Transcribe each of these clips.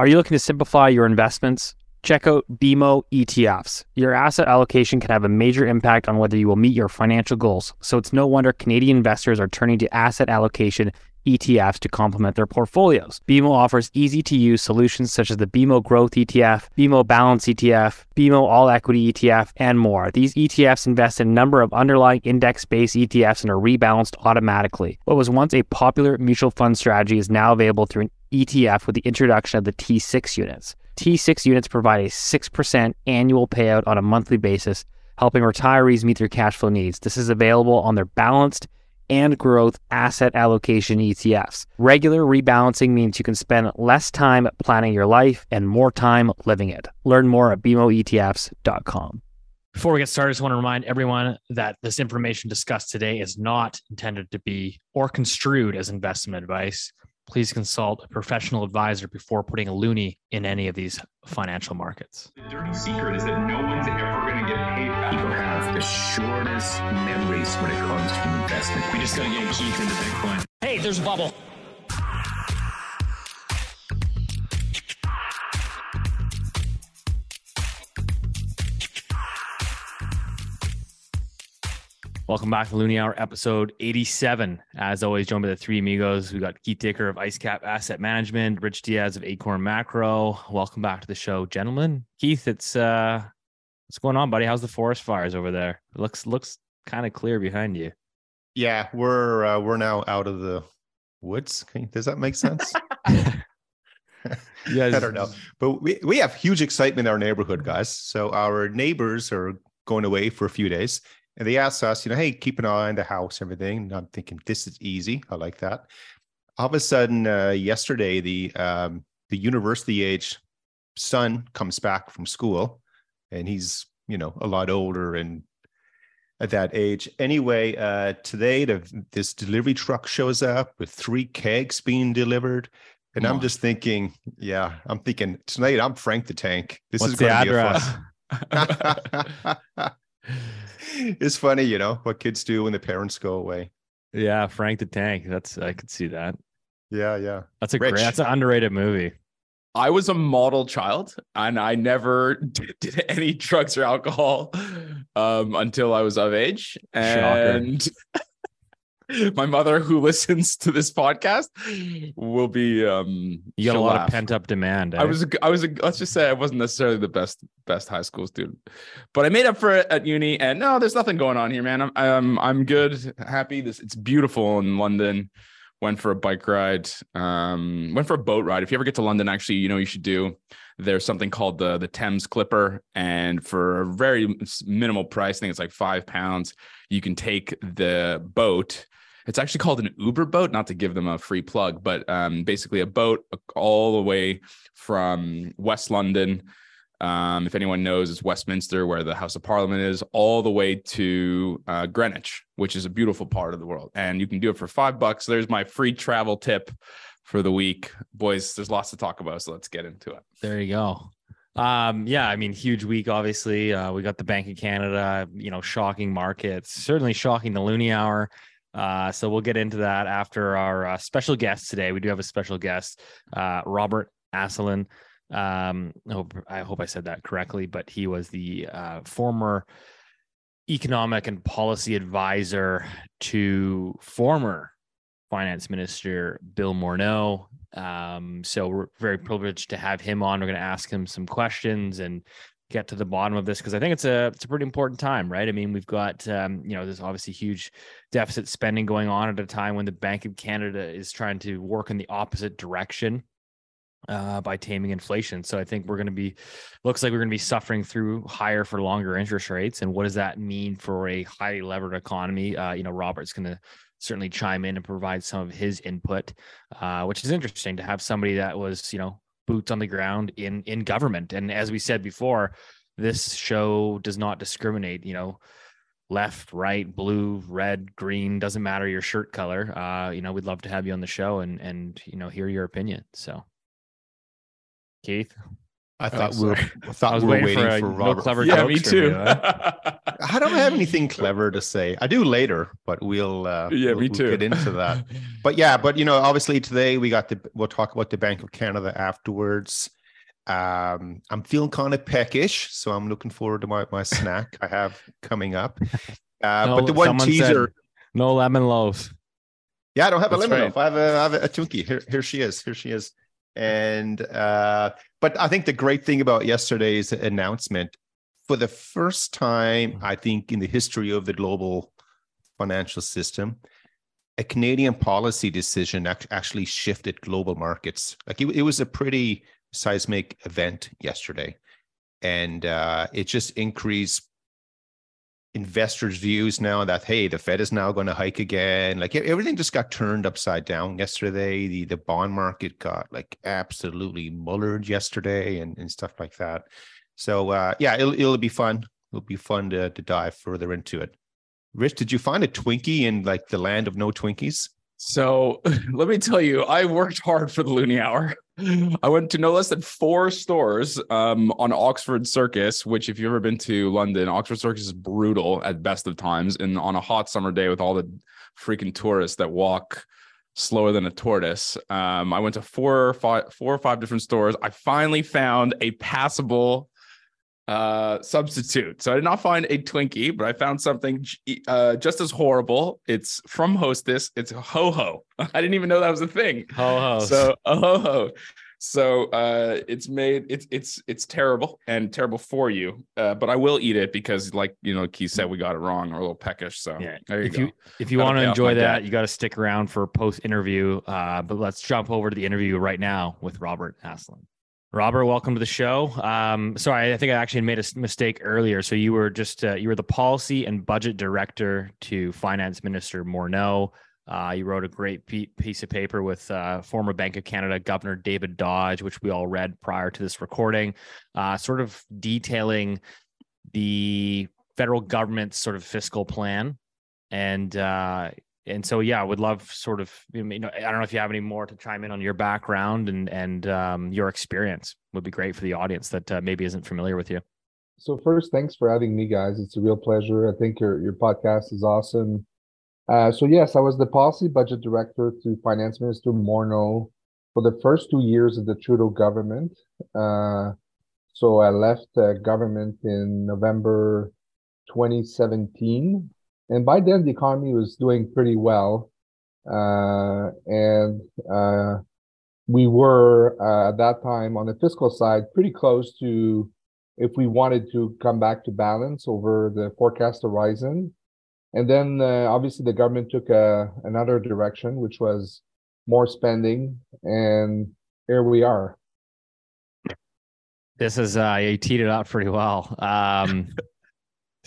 Are you looking to simplify your investments? Check out BMO ETFs. Your asset allocation can have a major impact on whether you will meet your financial goals. So it's no wonder Canadian investors are turning to asset allocation ETFs to complement their portfolios. BMO offers easy to use solutions such as the BMO Growth ETF, BMO Balance ETF, BMO All Equity ETF, and more. These ETFs invest in a number of underlying index based ETFs and are rebalanced automatically. What was once a popular mutual fund strategy is now available through an ETF with the introduction of the T6 units. T6 units provide a 6% annual payout on a monthly basis, helping retirees meet their cash flow needs. This is available on their balanced and growth asset allocation ETFs. Regular rebalancing means you can spend less time planning your life and more time living it. Learn more at BMOETFs.com. Before we get started, I just want to remind everyone that this information discussed today is not intended to be or construed as investment advice. Please consult a professional advisor before putting a loonie in any of these financial markets. The dirty secret is that no one's ever going to get paid back. People have the shortest memories when it comes to investment. We just got to get Keith into Bitcoin. Hey, there's a bubble. Welcome back to Loonie Hour, episode 87. As always, joined by the three amigos. We got Keith Dicker of IceCap Asset Management, Rich Diaz of Acorn Macro. Welcome back to the show, gentlemen. Keith, it's uh what's going on, buddy? How's the forest fires over there? It looks looks kind of clear behind you. Yeah, we're uh, we're now out of the woods. Does that make sense? Yes. I don't know, but we we have huge excitement in our neighborhood, guys. So our neighbors are going away for a few days, and they asked us, you know, hey, keep an eye on the house, everything. And I'm thinking this is easy. I like that. All of a sudden, uh, yesterday, the um, the university age son comes back from school, and he's you know a lot older and at that age. Anyway, uh, today the, this delivery truck shows up with three kegs being delivered. And Come I'm on. just thinking, yeah, I'm thinking tonight I'm Frank the Tank. This What's is the going to be address? it's funny, you know, what kids do when the parents go away. yeah, Frank the Tank. That's I could see that. Yeah, yeah. That's a Rich. great. That's an underrated movie. I was a model child and I never did, did any drugs or alcohol um, until I was of age. And my mother, who listens to this podcast, will be. Um, You got a lot laugh. of pent up demand. I eh? was, a, I was, a, let's just say I wasn't necessarily the best, best high school student, but I made up for it at uni. And no, there's nothing going on here, man. I'm, I'm, I'm good, happy. This, it's beautiful in London. Went for a bike ride. Um, went for a boat ride. If you ever get to London, actually, you know you should do. There's something called the the Thames Clipper, and for a very minimal price, I think it's like five pounds, you can take the boat. It's actually called an Uber boat, not to give them a free plug, but um, basically a boat all the way from West London. Um, if anyone knows, it's Westminster, where the House of Parliament is, all the way to uh, Greenwich, which is a beautiful part of the world. And you can do it for five bucks. There's my free travel tip for the week. Boys, there's lots to talk about, so let's get into it. There you go. Um, yeah, I mean, huge week, obviously. Uh, we got the Bank of Canada, you know, shocking markets, certainly shocking the Loonie Hour. Uh, so we'll get into that after our uh, special guest today. We do have a special guest, uh, Robert Asselin. Um, I hope, I hope I said that correctly, but he was the uh, former economic and policy advisor to former finance minister Bill Morneau. Um, so we're very privileged to have him on. We're going to ask him some questions and get to the bottom of this because I think it's a it's a pretty important time, right? I mean, we've got um, you know there's obviously huge deficit spending going on at a time when the Bank of Canada is trying to work in the opposite direction uh, by taming inflation. So I think we're going to be looks like we're going to be suffering through higher for longer interest rates. And what does that mean for a highly levered economy? Uh, you know, Robert's going to certainly chime in and provide some of his input, uh, which is interesting to have somebody that was, you know, boots on the ground in in government. And as we said before, this show does not discriminate. You know, left, right, blue, red, green doesn't matter your shirt color. Uh, you know, we'd love to have you on the show and and you know hear your opinion. So, Keith, I Oh, thought we were. I thought I was we were waiting waiting for for, a no Robert. clever yeah, jokes me too. you. I don't have anything clever to say. I do later, but we'll uh, Yeah, we'll, me we'll too. get into that. But yeah, but you know, obviously today we got the we'll talk about the Bank of Canada afterwards. Um, I'm feeling kind of peckish, so I'm looking forward to my, my snack I have coming up. Uh, No, but the one someone said- teaser, No lemon loaves. yeah, I don't have a lemon right. loaf. I have a, I have a Twinkie. Here, here she is. Here she is. And uh, but I think the great thing about yesterday's announcement, for the first time, I think in the history of the global financial system, a Canadian policy decision ac- actually shifted global markets. Like it, it was a pretty seismic event yesterday, and uh, it just increased investors' views now that hey, the Fed is now going to hike again. Like everything just got turned upside down yesterday. The the bond market got like absolutely mullered yesterday and, and stuff like that. So uh, yeah, it'll it'll be fun. It'll be fun to to dive further into it. Rich, did you find a Twinkie in like the land of no Twinkies? So let me tell you, I worked hard for the Loonie Hour. I went to no less than four stores um, on Oxford Circus, which, if you've ever been to London, Oxford Circus is brutal at best of times. And on a hot summer day with all the freaking tourists that walk slower than a tortoise, um, I went to four or five, four or five different stores. I finally found a passable uh substitute. So i did not find a twinkie but i found something uh just as horrible. It's from hostess. It's ho ho i didn't even know that was a thing. Ho ho. so a ho ho so uh it's made it's it's it's terrible and terrible for you. Uh but i will eat it because like you know keith said we got it wrong. Or a little peckish so Yeah, there you if go. you if you want to enjoy that, you got to stick around for post interview. Uh, but let's jump over to the interview right now with Robert Asselin. Robert, welcome to the show. Um, sorry, I think I actually made a mistake earlier. So you were just uh, you were the policy and budget director to Finance Minister Morneau. Uh, you wrote a great piece of paper with uh, former Bank of Canada Governor David Dodge, which we all read prior to this recording, uh, sort of detailing the federal government's sort of fiscal plan and uh and so yeah i would love sort of you know i don't know if you have any more to chime in on your background and and um your experience would be great for the audience that uh, maybe isn't familiar with you So first, thanks for having me, guys. It's a real pleasure. I think your your podcast is awesome. Uh, so yes, I was the policy budget director to Finance Minister Morneau for the first two years of the Trudeau government. Uh, so I left uh, government in November 2017, and by then the economy was doing pretty well, uh, and uh, we were uh, at that time on the fiscal side pretty close to if we wanted to come back to balance over the forecast horizon. And then uh, obviously the government took a, another direction, which was more spending. And here we are. this is uh you teed it up pretty well um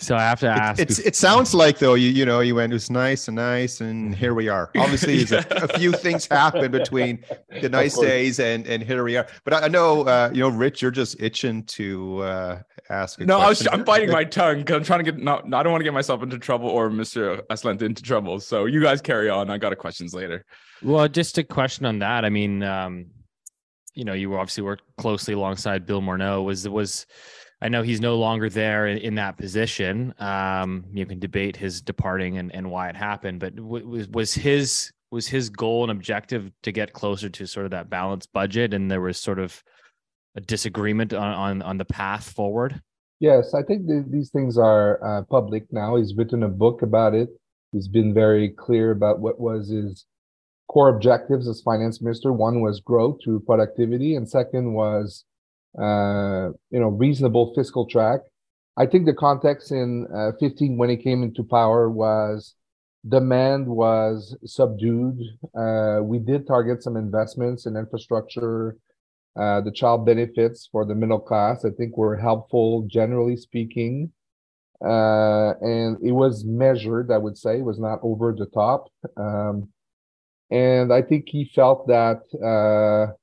so i have to ask It, it's it sounds like though you you know you went it was nice and nice and here we are. Obviously, there's a, a few things happen between the nice days and and here we are. But I, I know uh, you know Rich, you're just itching to uh, ask. A no I was, question. i'm biting my tongue because i'm trying to get no, no i don't want to get myself into trouble or mr Asselin into trouble so you guys carry on i got a questions later Well, just a question on that. I mean, um, you know, you obviously worked closely alongside Bill Morneau. Was was I know he's no longer there in, in that position. Um, you can debate his departing and, and why it happened, but w- was was his was his goal and objective to get closer to sort of that balanced budget, and there was sort of a disagreement on on, on the path forward. Yes, I think th- these things are uh, public now. He's written a book about it. He's been very clear about what was his core objectives as finance minister. One was growth through productivity, and second was, uh, you know, reasonable fiscal track. I think the context in uh, 15 when he came into power was demand was subdued. Uh, we did target some investments in infrastructure, uh, the child benefits for the middle class, I think were helpful, generally speaking. Uh, and it was measured, I would say, it was not over the top. Um, and I think he felt that, uh,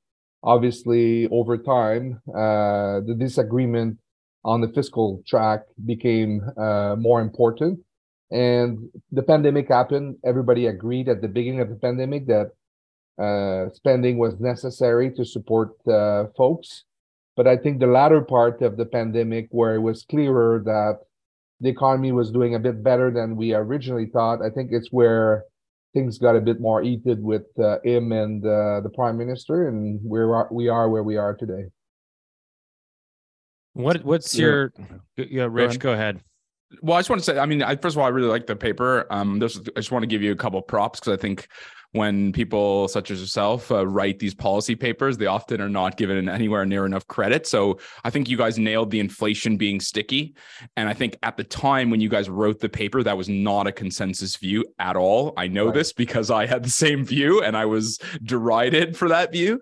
obviously, over time, uh, the disagreement on the fiscal track became uh, more important. And the pandemic happened. Everybody agreed at the beginning of the pandemic that uh, spending was necessary to support uh, folks. But I think the latter part of the pandemic, where it was clearer that the economy was doing a bit better than we originally thought. I think it's where things got a bit more heated with uh, him and uh, the prime minister, and where we are where we are today. What what's Yeah. your yeah, Rich? ahead. Go ahead. Well, I just want to say, I mean, I, first of all, I really like the paper. Um, this, I just want to give you a couple props because I think when people such as yourself uh, write these policy papers, they often are not given anywhere near enough credit. So I think you guys nailed the inflation being sticky. And I think at the time when you guys wrote the paper, that was not a consensus view at all. I know Right. this because I had the same view and I was derided for that view.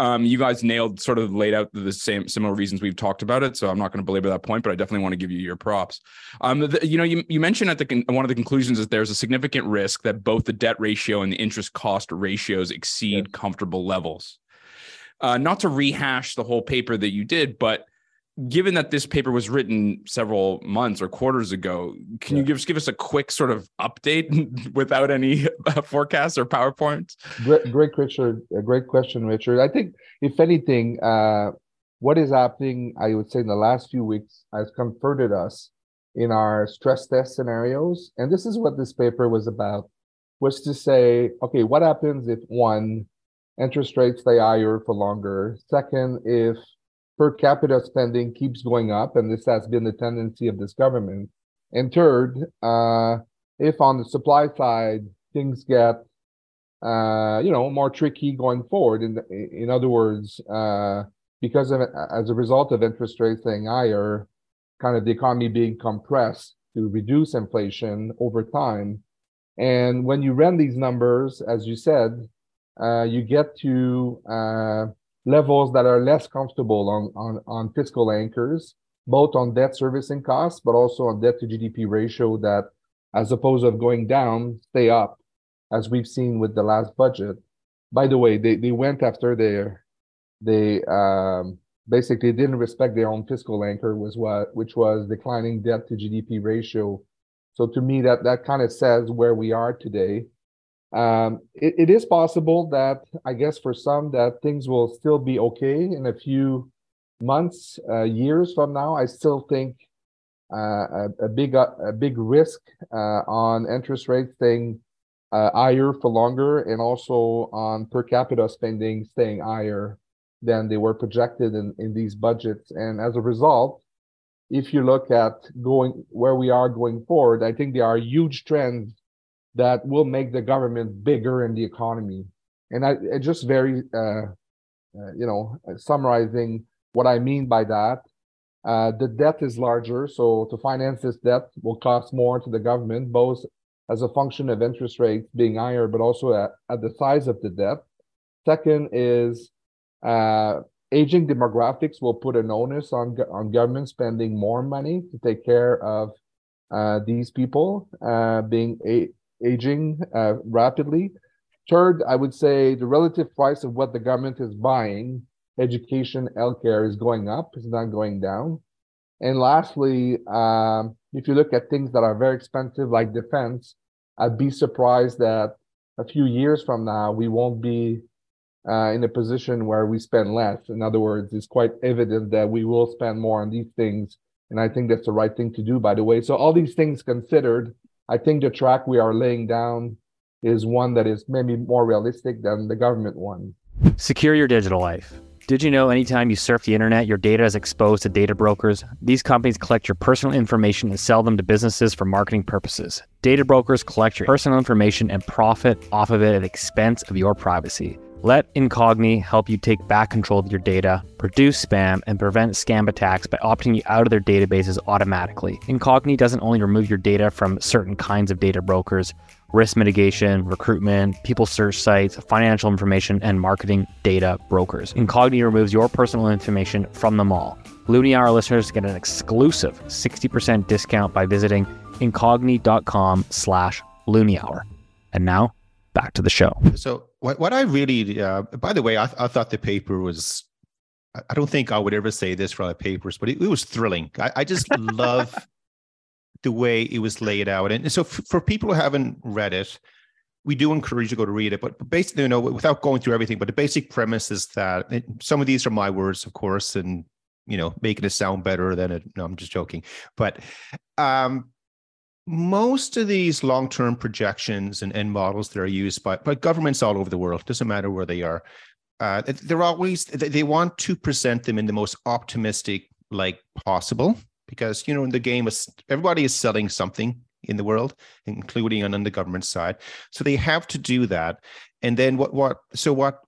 Um, you guys nailed sort of laid out the same similar reasons we've talked about it. So I'm not going to belabor that point, but I definitely want to give you your props. Um, the, you know, you, you mentioned at the con- one of the conclusions is there's a significant risk that both the debt ratio and the interest cost ratios exceed comfortable levels. Uh, not to rehash the whole paper that you did, but given that this paper was written several months or quarters ago, can you Yeah. give, give us a quick sort of update without any uh, forecasts or PowerPoints? Great, great, Richard. A great question, Richard. I think, if anything, uh, what is happening, I would say, in the last few weeks has comforted us in our stress test scenarios. And this is what this paper was about: was to say, okay, what happens if one, interest rates stay higher for longer? Second, if per capita spending keeps going up, and this has been the tendency of this government. And third, uh, if on the supply side things get uh, you know, more tricky going forward. In in other words, uh, because of as a result of interest rates staying higher, kind of the economy being compressed to reduce inflation over time. And when you run these numbers, as you said, uh, you get to uh, levels that are less comfortable on, on, on fiscal anchors, both on debt servicing costs, but also on debt to GDP ratio that, as opposed of going down, stay up as we've seen with the last budget. By the way, they, they went after their they um, basically didn't respect their own fiscal anchor was what which was declining debt to GDP ratio. So to me that that kind of says where we are today. Um, it, it is possible that I guess for some that things will still be okay in a few months, uh, years from now. I still think uh, a, a big uh, a big risk uh, on interest rates staying uh, higher for longer, and also on per capita spending staying higher than they were projected in, in these budgets. And as a result, if you look at going where we are going forward, I think there are huge trends that will make the government bigger in the economy. And I just very, uh, uh, you know, summarizing what I mean by that. Uh, the debt is larger, so to finance this debt will cost more to the government, both as a function of interest rates being higher, but also at, at the size of the debt. Second is uh, aging demographics will put an onus on on government spending more money to take care of uh, these people uh, being a- aging uh, rapidly. Third, I would say the relative price of what the government is buying, education, healthcare, is going up, is not going down. And lastly, um, if you look at things that are very expensive like defense, I'd be surprised that a few years from now we won't be uh, in a position where we spend less. In other words, it's quite evident that we will spend more on these things. And I think that's the right thing to do, by the way. So, all these things considered, I think the track we are laying down is one that is maybe more realistic than the government one. Secure your digital life. Did you know anytime you surf the internet, your data is exposed to data brokers? These companies collect your personal information and sell them to businesses for marketing purposes. Data brokers collect your personal information and profit off of it at the expense of your privacy. Let Incogni help you take back control of your data, reduce spam, and prevent scam attacks by opting you out of their databases automatically. Incogni doesn't only remove your data from certain kinds of data brokers, risk mitigation, recruitment, people search sites, financial information, and marketing data brokers. Incogni removes your personal information from them all. Hour listeners get an exclusive 60% discount by visiting incogni.com slash Loonie Hour. And now, back to the show. So what what I really, uh, by the way, I, I thought the paper was. I- don't think I would ever say this for other papers, but it, it was thrilling. I, I just love the way it was laid out, and so f- for people who haven't read it, we do encourage you to go to read it. But but basically, you know, without going through everything, but the basic premise is that it, some of these are my words, of course, and you know making it sound better than it. No, I'm just joking. But um, most of these long-term projections and, and models that are used by by governments all over the world doesn't matter where they are. Uh, they're always they want to present them in the most optimistic like possible because you know in the game everybody is selling something in the world including on, on the government side so they have to do that and then what what so what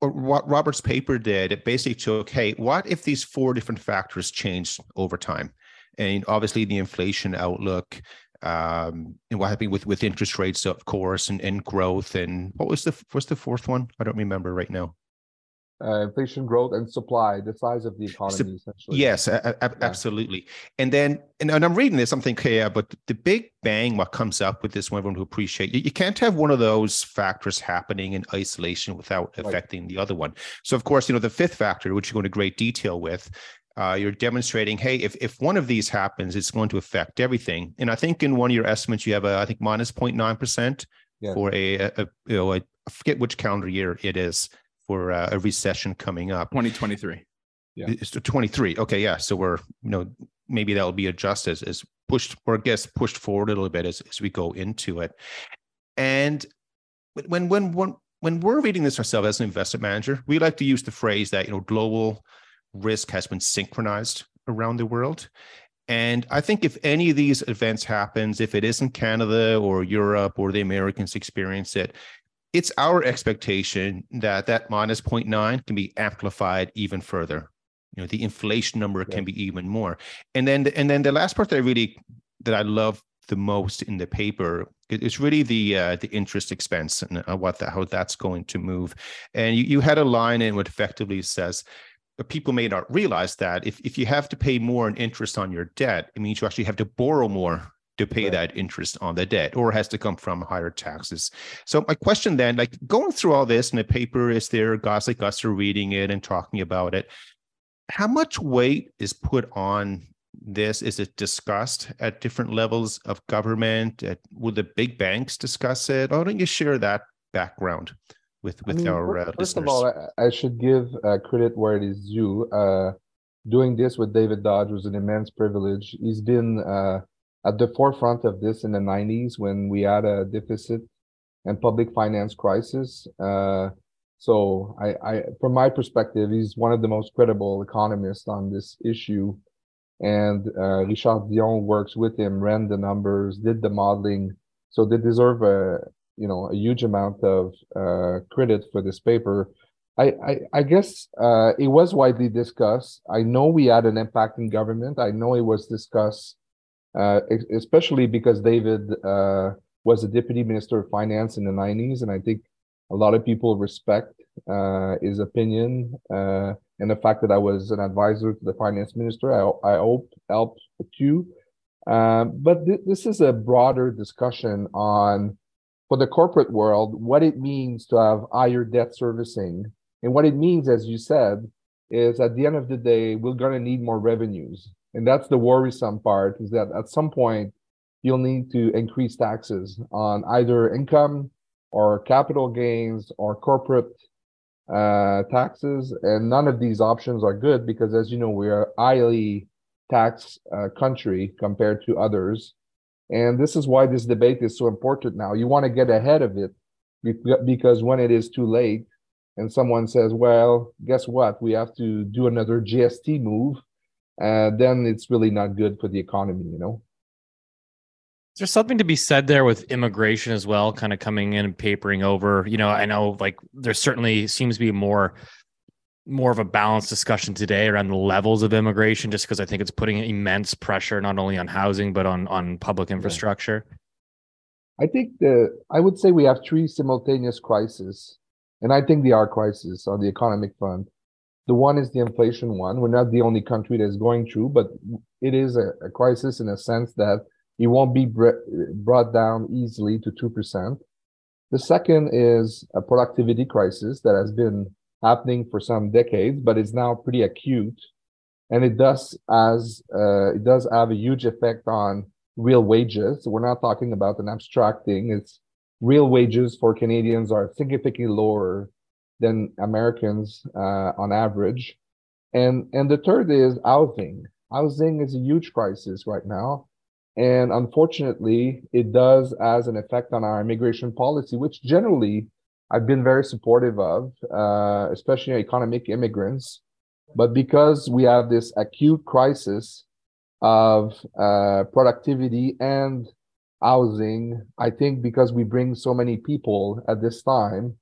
what Robert's paper did, it basically took, hey, what if these four different factors changed over time? And obviously the inflation outlook, um, and what happened with with interest rates, of course, and, and growth, and what was the what's the fourth one? I don't remember right now uh, inflation growth and supply, the size of the economy, essentially. Yes, a- a- yeah. absolutely. And then, and, and, I'm reading this, I'm thinking, yeah, but the big bang, what comes up with this one, everyone who appreciate you, you can't have one of those factors happening in isolation without affecting right. the other one. So, of course, you know, the fifth factor, which you go into great detail with, uh, you're demonstrating, hey, if, if one of these happens, it's going to affect everything. And I think in one of your estimates, you have a, I think minus 0.9% yeah. for a, a, a, you know, a, I forget which calendar year it is for uh, a recession coming up. 2023. Yeah. It's 23. Okay. Yeah. So we're, you know, maybe that'll be adjusted as, as pushed or I guess pushed forward a little bit as, as we go into it. And when, when, when, when we're reading this ourselves as an investment manager, we like to use the phrase that, you know, global risk has been synchronized around the world. And I think if any of these events happens, if it isn't Canada or Europe or the Americans experience it, it's our expectation that that minus 0.9 can be amplified even further. You know the inflation number can be even more. And then and then the last part that i really that i love the most in the paper is really the uh, the interest expense and uh, what the, how that's going to move. And you, you had a line in what effectively says people may not realize that if, if you have to pay more in interest on your debt, it means you actually have to borrow more to pay right. that interest on the debt or has to come from higher taxes. So my question then, like going through all this in the paper, is there guys like us are reading it and talking about it? How much weight is put on this? Is it discussed at different levels of government? At, will the big banks discuss it? Why don't you share that background with with I mean, our uh, first listeners? of all, I, I should give uh, credit where it is due. Uh, doing this with David Dodge was an immense privilege. He's been uh, at the forefront of this in the 90s when we had a deficit and public finance crisis. Uh, so I, I, from my perspective, he's one of the most credible economists on this issue. And uh, Richard Dion works with him, ran the numbers, did the modeling. So they deserve a, you know, a huge amount of uh, credit for this paper. I, I, I guess uh, it was widely discussed. I know we had an impact in government. I know it was discussed uh, especially because David uh, was the deputy minister of finance in the 90s, and I think a lot of people respect uh, his opinion uh, and the fact that I was an advisor to the finance minister. I, I hope helped too. Um, but th- this is a broader discussion on, for the corporate world, what it means to have higher debt servicing. And what it means, as you said, is at the end of the day, we're going to need more revenues. And that's the worrisome part is that at some point you'll need to increase taxes on either income or capital gains or corporate uh, taxes. And none of these options are good because as you know we are a highly tax uh, country compared to others and this is why this debate is so important now you want to get ahead of it because when it is too late and someone says well guess what we have to do another gst move uh, then it's really not good for the economy, you know. There's something to be said there with immigration as well, kind of coming in and papering over. You know, I know like there certainly seems to be more more of a balanced discussion today around the levels of immigration, just because I think it's putting immense pressure not only on housing but on on public infrastructure. I think the I would say we have three simultaneous crises, and I think they are crises on the economic front. The one is the inflation one. We're not the only country that's going through, but it is a, a crisis in a sense that it won't be brought down easily to 2%. The second is a productivity crisis that has been happening for some decades, but it's now pretty acute. And it does as uh, it does have a huge effect on real wages. We're not talking about an abstract thing. It's real wages for Canadians are significantly lower than Americans uh, on average. And and the third is housing. Housing is a huge crisis right now. And unfortunately, it does has an effect on our immigration policy, which generally I've been very supportive of, uh, especially economic immigrants. But because we have this acute crisis of uh, productivity and housing, I think because we bring so many people at this time,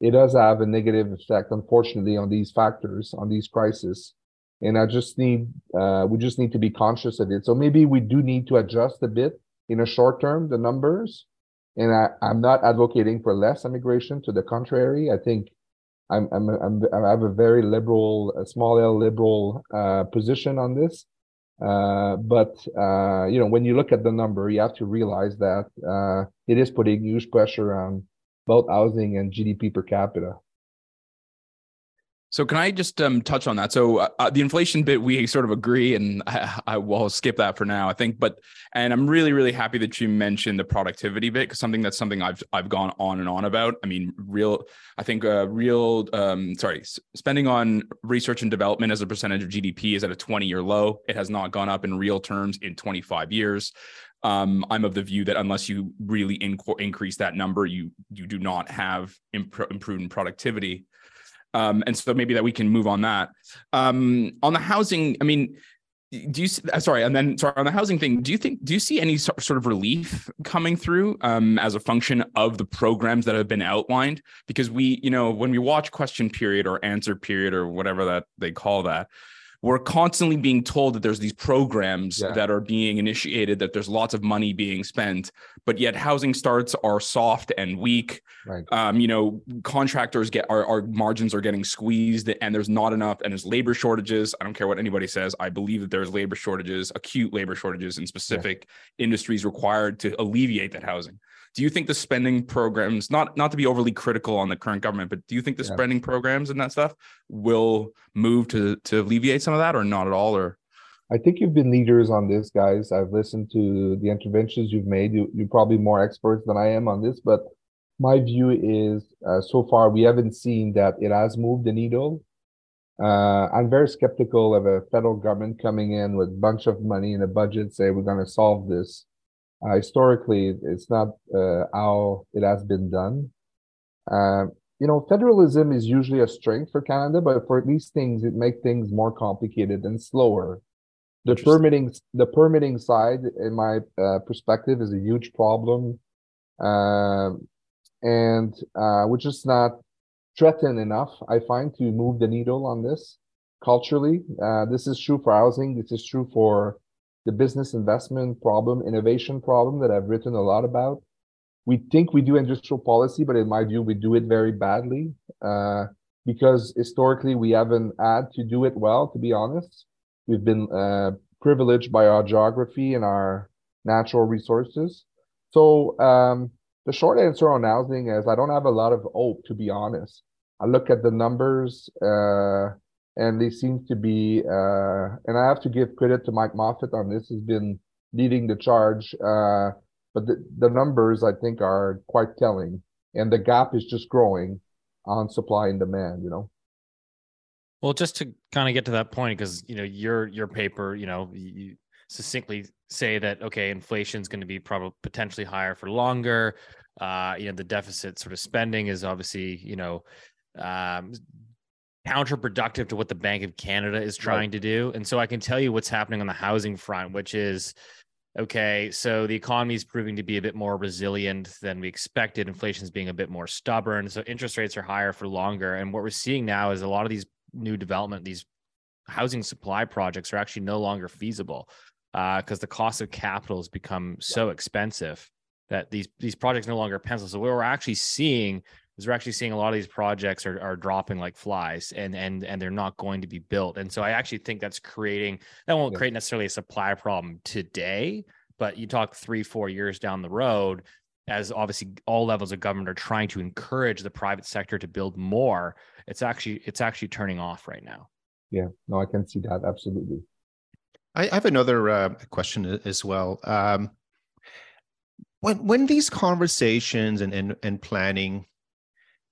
it does have a negative effect, unfortunately, on these factors, on these crises. And I just need, uh, we just need to be conscious of it. So maybe we do need to adjust a bit in a short term, the numbers. And I, I'm not advocating for less immigration. To the contrary, I think I'm, I'm, I'm I have a very liberal, a small L liberal uh, position on this. Uh, but uh, you know, when you look at the number, you have to realize that uh, it is putting huge pressure on both housing and GDP per capita. So can I just um, touch on that? So uh, uh, the inflation bit, we sort of agree, and I, I will skip that for now. I think, but and I'm really, really happy that you mentioned the productivity bit because something that's something I've I've gone on and on about. I mean, real, I think uh, real, um, sorry, spending on research and development as a percentage of GDP is at a 20 year low. It has not gone up in real terms in 25 years. Um, I'm of the view that unless you really inc- increase that number, you you do not have imp- improved productivity. Um, and so maybe that we can move on that. Um, on the housing, I mean, do you uh, sorry and then sorry on the housing thing do you think do you see any sort of relief coming through um, as a function of the programs that have been outlined because we you know when we watch question period or answer period or whatever that they call that we're constantly being told that there's these programs yeah. that are being initiated that there's lots of money being spent but yet housing starts are soft and weak right. um, you know contractors get our, our margins are getting squeezed and there's not enough and there's labor shortages i don't care what anybody says i believe that there's labor shortages acute labor shortages in specific yeah. industries required to alleviate that housing do you think the spending programs, not not to be overly critical on the current government, but do you think the yeah. spending programs and that stuff will move to to alleviate some of that, or not at all, or? I think you've been leaders on this, guys. I've listened to the interventions you've made. You, you're probably more experts than I am on this, but my view is uh, so far we haven't seen that it has moved the needle. Uh, I'm very skeptical of a federal government coming in with a bunch of money in a budget, say we're going to solve this. Uh, historically, it's not uh, how it has been done. Uh, you know, federalism is usually a strength for Canada, but for these things, it makes things more complicated and slower. The permitting, the permitting side, in my uh, perspective, is a huge problem, um, and uh, which is not threatened enough, I find, to move the needle on this culturally. Uh, this is true for housing. This is true for the business investment problem, innovation problem that I've written a lot about. We think we do industrial policy, but in my view, we do it very badly uh, because historically we haven't had to do it well, to be honest. We've been uh, privileged by our geography and our natural resources. So um, the short answer on housing is I don't have a lot of hope, to be honest. I look at the numbers. Uh, and they seem to be uh, and i have to give credit to mike moffatt on this has been leading the charge uh, but the, the numbers i think are quite telling and the gap is just growing on supply and demand you know? Well just to kind of get to that point because you know your your paper you know you succinctly say that okay inflation is going to be probably potentially higher for longer uh you know the deficit sort of spending is obviously you know um, counterproductive to what the Bank of Canada is trying right. to do. And so I can tell you what's happening on the housing front, which is okay, so the economy is proving to be a bit more resilient than we expected. Inflation is being a bit more stubborn. So interest rates are higher for longer. And what we're seeing now is a lot of these new development, these housing supply projects are actually no longer feasible because uh, the cost of capital has become so expensive that these these projects no longer pencil. So what we're actually seeing is we're actually seeing a lot of these projects are, are dropping like flies and and and they're not going to be built. And so i actually think that's creating that won't create necessarily a supply problem today but you talk three four years down the road as obviously all levels of government are trying to encourage the private sector to build more it's actually it's actually turning off right now. Yeah. No i can see that. Absolutely. I, have another uh, question as well. Um, when when these conversations and, and and planning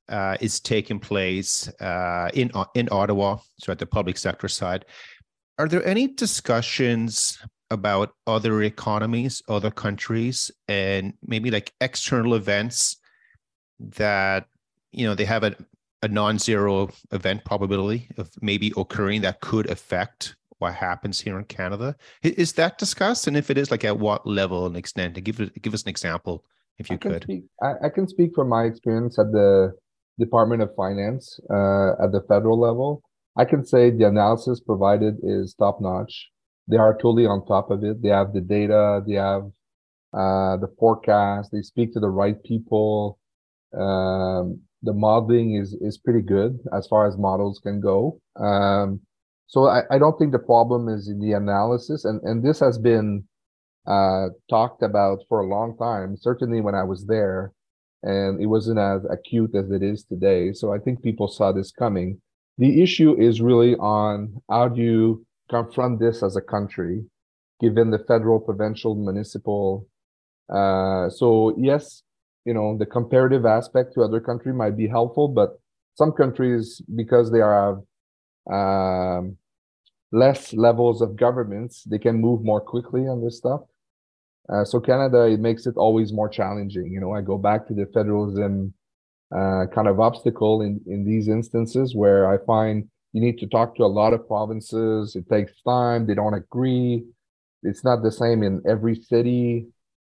uh, is taking place uh, in in Ottawa, so at the public sector side. Are there any discussions about other economies, other countries, and maybe like external events that you know they have a, a non-zero event probability of maybe occurring that could affect what happens here in Canada? Is that discussed? And if it is, like at what level and extent? Give it, give us an example, if you I could. Speak, I, I, can speak from my experience at the Department of Finance uh, at the federal level. I can say the analysis provided is top notch. They are totally on top of it. They have the data. They have uh, the forecast. They speak to the right people. Um, the modeling is is pretty good as far as models can go. Um, so I, I don't think the problem is in the analysis, and and this has been uh, talked about for a long time. Certainly when I was there, and it wasn't as acute as it is today. So I think people saw this coming. The issue is really on how do you confront this as a country, given the federal, provincial, municipal. Uh, so yes, you know the comparative aspect to other country might be helpful, but some countries because they are um, less levels of governments, they can move more quickly on this stuff. Uh, so Canada, it makes it always more challenging. You know, I go back to the federalism uh, kind of obstacle in in these instances where I find you need to talk to a lot of provinces. It takes time. They don't agree. It's not the same in every city.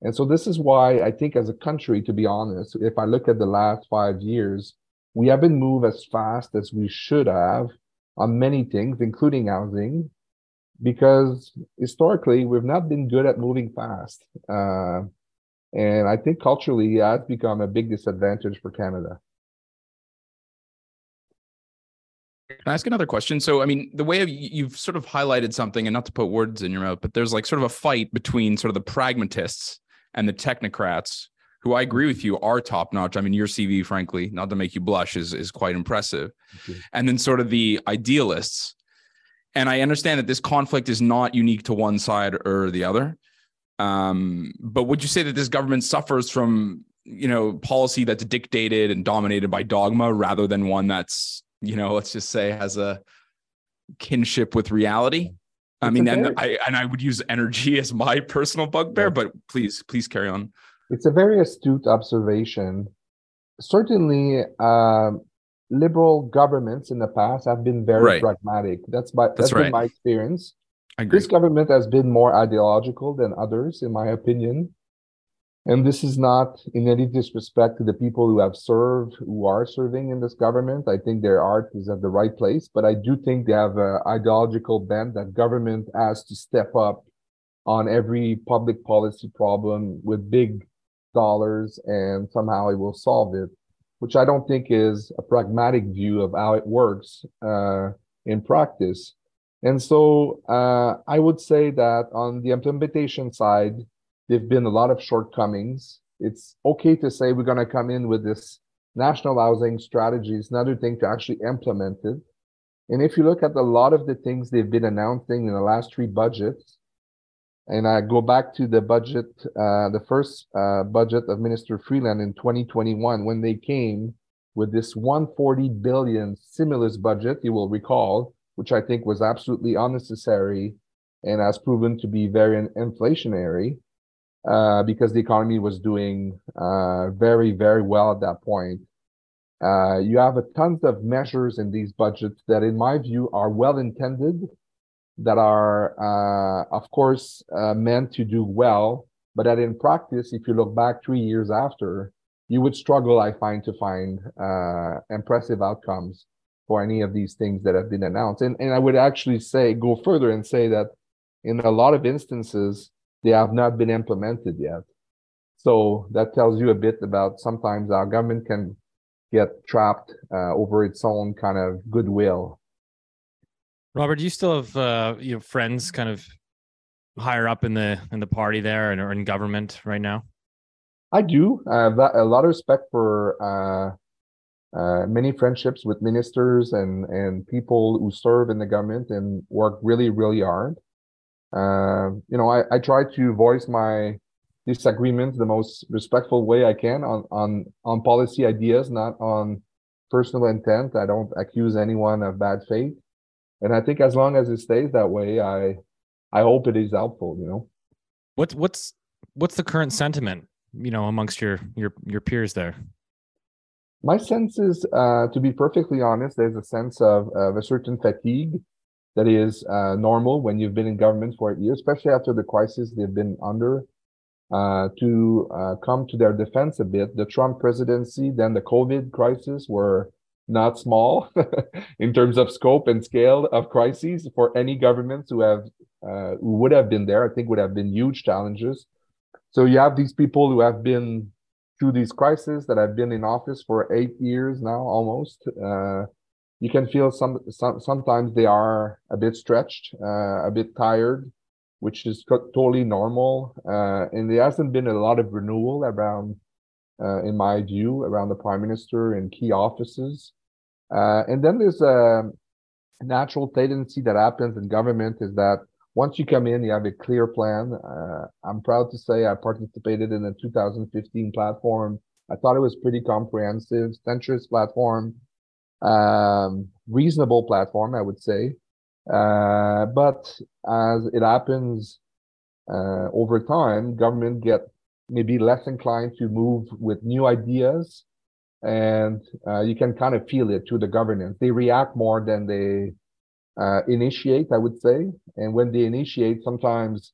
And so this is why I think as a country, to be honest, if I look at the last five years, we haven't moved as fast as we should have on many things, including housing, because historically we've not been good at moving fast. Uh, and I think culturally it has become a big disadvantage for Canada. Can I ask another question? So, I mean, the way you've sort of highlighted something, and not to put words in your mouth, but there's like sort of a fight between sort of the pragmatists and the technocrats, who I agree with you are top notch. I mean, your CV, frankly, not to make you blush, is is quite impressive. And then sort of the idealists. And I understand that this conflict is not unique to one side or the other. Um, but would you say that this government suffers from you know policy that's dictated and dominated by dogma rather than one that's you know, let's just say has a kinship with reality. I mean, and I and I would use energy as my personal bugbear, but please, please carry on. It's a very astute observation. Certainly, um, liberal governments in the past have been very right. pragmatic. That's my that's, that's right. been my experience. This government has been more ideological than others, in my opinion. And this is not in any disrespect to the people who have served, who are serving in this government. I think their art is at the right place, but I do think they have an ideological bent that government has to step up on every public policy problem with big dollars and somehow it will solve it, which I don't think is a pragmatic view of how it works uh, in practice. And so uh, I would say that on the implementation side, there've been a lot of shortcomings. It's okay to say we're going to come in with this national housing strategy. It's another thing to actually implement it. And if you look at a lot of the things they've been announcing in the last three budgets, and I go back to the budget, uh, the first uh, budget of Minister Freeland in 2021, when they came with this 140 billion stimulus budget, you will recall, which I think was absolutely unnecessary and has proven to be very inflationary uh, because the economy was doing uh, very, very well at that point. Uh, you have a tons of measures in these budgets that, in my view, are well intended, that are, uh, of course, uh, meant to do well, but that in practice, if you look back three years after, you would struggle, I find, to find uh, impressive outcomes for any of these things that have been announced. And, and I would actually say, go further and say that in a lot of instances, they have not been implemented yet. So that tells you a bit about sometimes our government can get trapped uh, over its own kind of goodwill. Robert, do you still have uh, friends kind of higher up in the in the party there and or in government right now? I do. I have a lot of respect for uh, uh, many friendships with ministers and and people who serve in the government and work really really hard. Uh, you know, I, I try to voice my disagreements the most respectful way I can on on on policy ideas, not on personal intent. I don't accuse anyone of bad faith, and I think as long as it stays that way, I I hope it is helpful. You know, What's what's what's the current sentiment, you know, amongst your your your peers there? my sense is, uh, to be perfectly honest, there's a sense of, of a certain fatigue that is uh, normal when you've been in government for a year, especially after the crisis they've been under. Uh, to uh, come to their defense a bit, the Trump presidency, then the COVID crisis were not small in terms of scope and scale of crises for any governments who have uh, who would have been there. I think would have been huge challenges. So you have these people who have been through these crises that have been in office for eight years now, almost. Uh, you can feel some, some sometimes they are a bit stretched, uh, a bit tired, which is totally normal. Uh, and there hasn't been a lot of renewal around, uh, in my view, around the prime minister and key offices. Uh, and then there's a natural tendency that happens in government is that once you come in, you have a clear plan. Uh, I'm proud to say I participated in the 2015 platform. I thought it was pretty comprehensive, centrist platform, um, reasonable platform, I would say. Uh, but as it happens uh, over time, government get maybe less inclined to move with new ideas, and uh, you can kind of feel it to the governance. They react more than they uh, initiate, I would say. And when they initiate, sometimes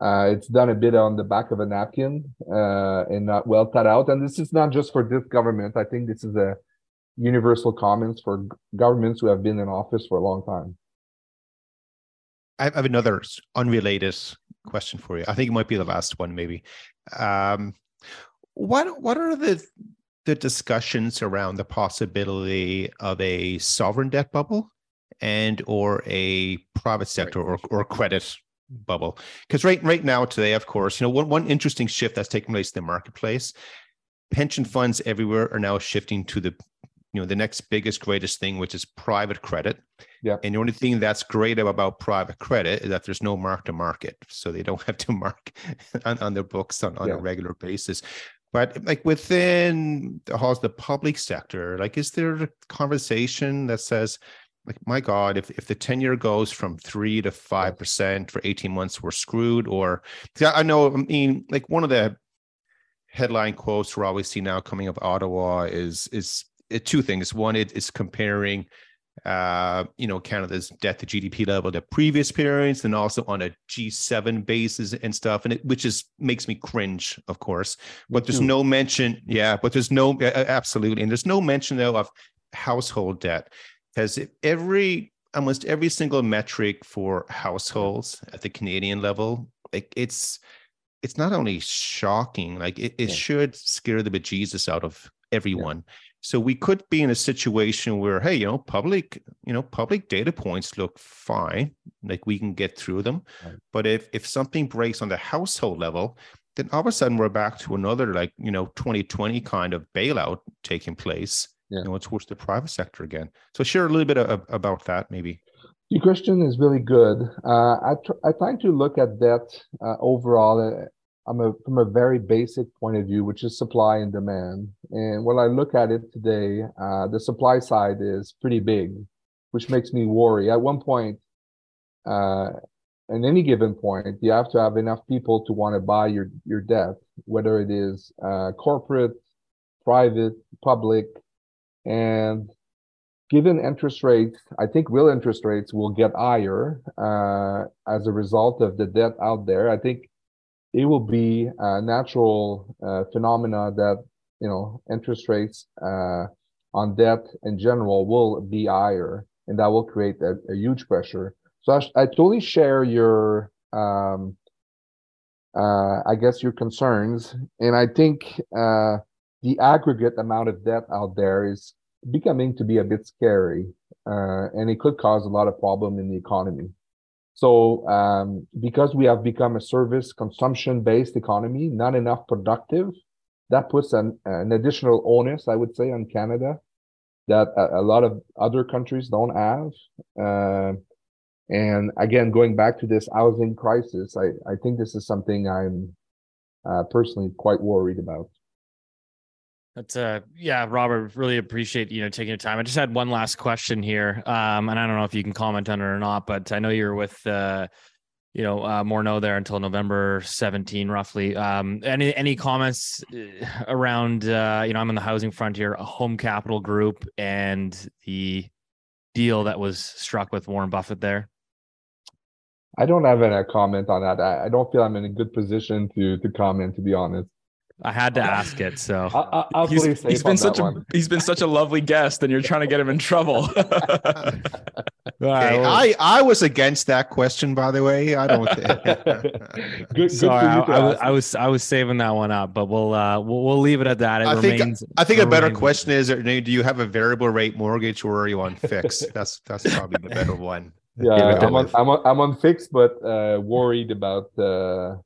uh, it's done a bit on the back of a napkin uh, and not well thought out. And this is not just for this government. I think this is a universal comments for governments who have been in office for a long time. I have another unrelated question for you. I think it might be the last one, maybe. Um, what what are the the discussions around the possibility of a sovereign debt bubble and or a private sector or, or credit bubble because right right now today of course you know one, one interesting shift that's taking place in the marketplace pension funds everywhere are now shifting to the you know the next biggest greatest thing which is private credit yeah. And the only thing that's great about private credit is that there's no mark to market so they don't have to mark on, on their books on, on yeah. a regular basis. But like within the halls the public sector like is there a conversation that says like my god if, if the 10 year goes from 3 to 5% for 18 months we're screwed or i know i mean like one of the headline quotes we're always see now coming up ottawa is is uh, two things. One it is comparing uh you know canada's debt to gdp level to previous periods and also on a g7 basis and stuff and it which is makes me cringe of course but there's no mention yeah but there's no absolutely and there's no mention though of household debt because every almost every single metric for households at the Canadian level, like it's it's not only shocking, like it, it yeah. should scare the bejesus out of everyone. Yeah. So we could be in a situation where, hey, you know, public, you know, public data points look fine, like we can get through them. Right. But if if something breaks on the household level, then all of a sudden we're back to another like you know 2020 kind of bailout taking place yeah. you know, towards the private sector again. So share a little bit of, about that, maybe. The question is really good. Uh, I tr- I try to look at that uh, overall uh, I'm a, from a very basic point of view, which is supply and demand. And when I look at it today, uh, the supply side is pretty big, which makes me worry. At one point, uh, at any given point, you have to have enough people to want to buy your your debt, whether it is uh, corporate, private, public, and given interest rates, I think real interest rates will get higher uh, as a result of the debt out there. I think it will be a natural uh, phenomena that you know interest rates uh, on debt in general will be higher, and that will create a, a huge pressure. So I, I totally share your, um, uh, I guess, your concerns, and I think uh, the aggregate amount of debt out there is becoming to be a bit scary, uh, and it could cause a lot of problem in the economy. So, um, because we have become a service consumption based economy, not enough productive, that puts an, an additional onus, I would say, on Canada that a, a lot of other countries don't have. Uh, and again, going back to this housing crisis, I, I think this is something I'm uh, personally quite worried about. That's uh yeah, Robert, really appreciate you know taking your time. I just had one last question here. Um, and I don't know if you can comment on it or not, but I know you're with uh you know uh Morneau there until November 17 roughly. Um any any comments uh, around uh you know I'm in the housing frontier, a home capital group and the deal that was struck with Warren Buffett there? I don't have any comment on that. I, I don't feel I'm in a good position to to comment, to be honest. I had to ask it, so I, I, He's, he's been such a one. he's been such a lovely guest, and you're trying to get him in trouble. Okay, I, I was against that question, by the way. I don't think. good, good Sorry, I, I was. I was I was saving that one up, but we'll uh we'll, we'll leave it at that. It I think. I think a better question is: Do you have a variable rate mortgage or are you on fixed? That's that's probably the better one. Yeah, Give I'm on. I'm on I'm on fixed, but uh, worried about uh,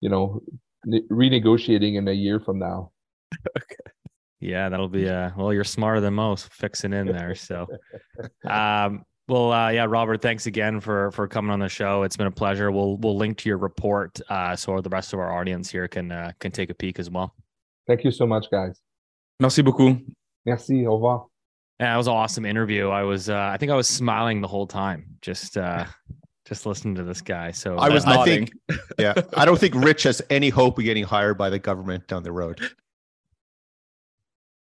you know ne- renegotiating in a year from now. okay. Yeah, that'll be uh well, you're smarter than most fixing in there. So um well uh yeah, Robert, thanks again for for coming on the show. It's been a pleasure. We'll we'll link to your report uh so the rest of our audience here can uh, can take a peek as well. Thank you so much, guys. Merci beaucoup. Merci. Au revoir. Yeah, it was an awesome interview. I was uh I think I was smiling the whole time, just uh just listening to this guy. So I was uh, I nodding. think- Yeah, I don't think Rich has any hope of getting hired by the government down the road.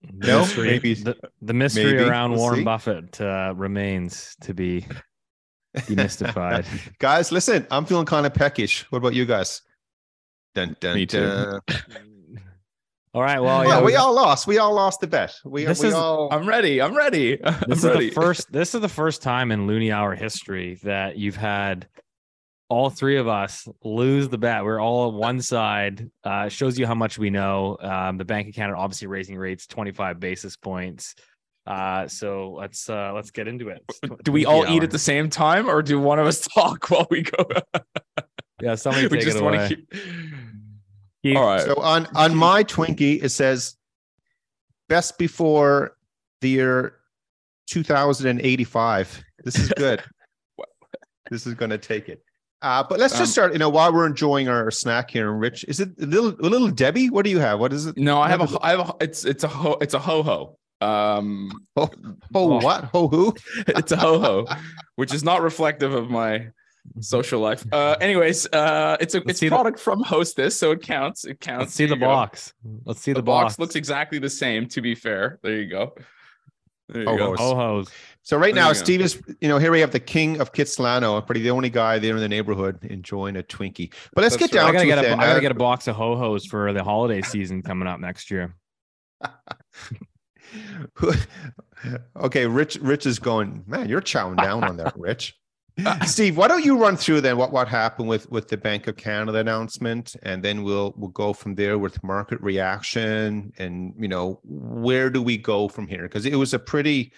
the No? mystery- Maybe- the, the mystery maybe. around We'll Warren see. Buffett uh, remains to be demystified. guys, listen, I'm feeling kind of peckish. What about you guys? Dun, dun, Me too. Dun. All right. Well, Well, yeah, we we- all lost. We all lost the bet. We, This we is- all. I'm ready. I'm ready. I'm this is ready. the first. This is the first time in Loonie Hour history that you've had all three of us lose the bet. We're all on one side. Uh, shows you how much we know. Um, the Bank of Canada obviously raising rates 25 basis points. Uh, so let's uh, let's get into it. Do we all eat at the same time, or do one of us talk while we go? Yeah, somebody we take just it want away. to keep. Keith, All right. So on on my Twinkie, it says best before the year 2085. This is good. this is going to take it. Uh, but let's Um, just start. You know, while we're enjoying our snack here, and Rich, is it a little a little Debbie? What do you have? What is it? No, I have Never- a. I have a. It's it's a ho. It's a ho ho. Um, Oh, oh, what? Ho who? it's a ho ho, which is not reflective of my social life. Uh, anyways, uh, it's a Let's it's see the- product from Hostess, so it counts. It counts. let's see the There go. box. Let's see the, The box looks exactly the same. To be fair, there you go. There you Oh, go. oh, Oh, hos. So right There now, you go. Steve is, you know, here we have the king of Kitsilano, pretty the only guy there in the neighborhood enjoying a Twinkie. But let's That's get right. down I gotta to get it a. I gotta Uh, get a box of ho hos for the holiday season coming up next year. okay, Rich. Rich is going. Man, you're chowing down on that, Rich. Steve, why don't you run through then what what happened with with the Bank of Canada announcement, and then we'll we'll go from there with market reaction, and you know where do we go from here? Because it was a pretty,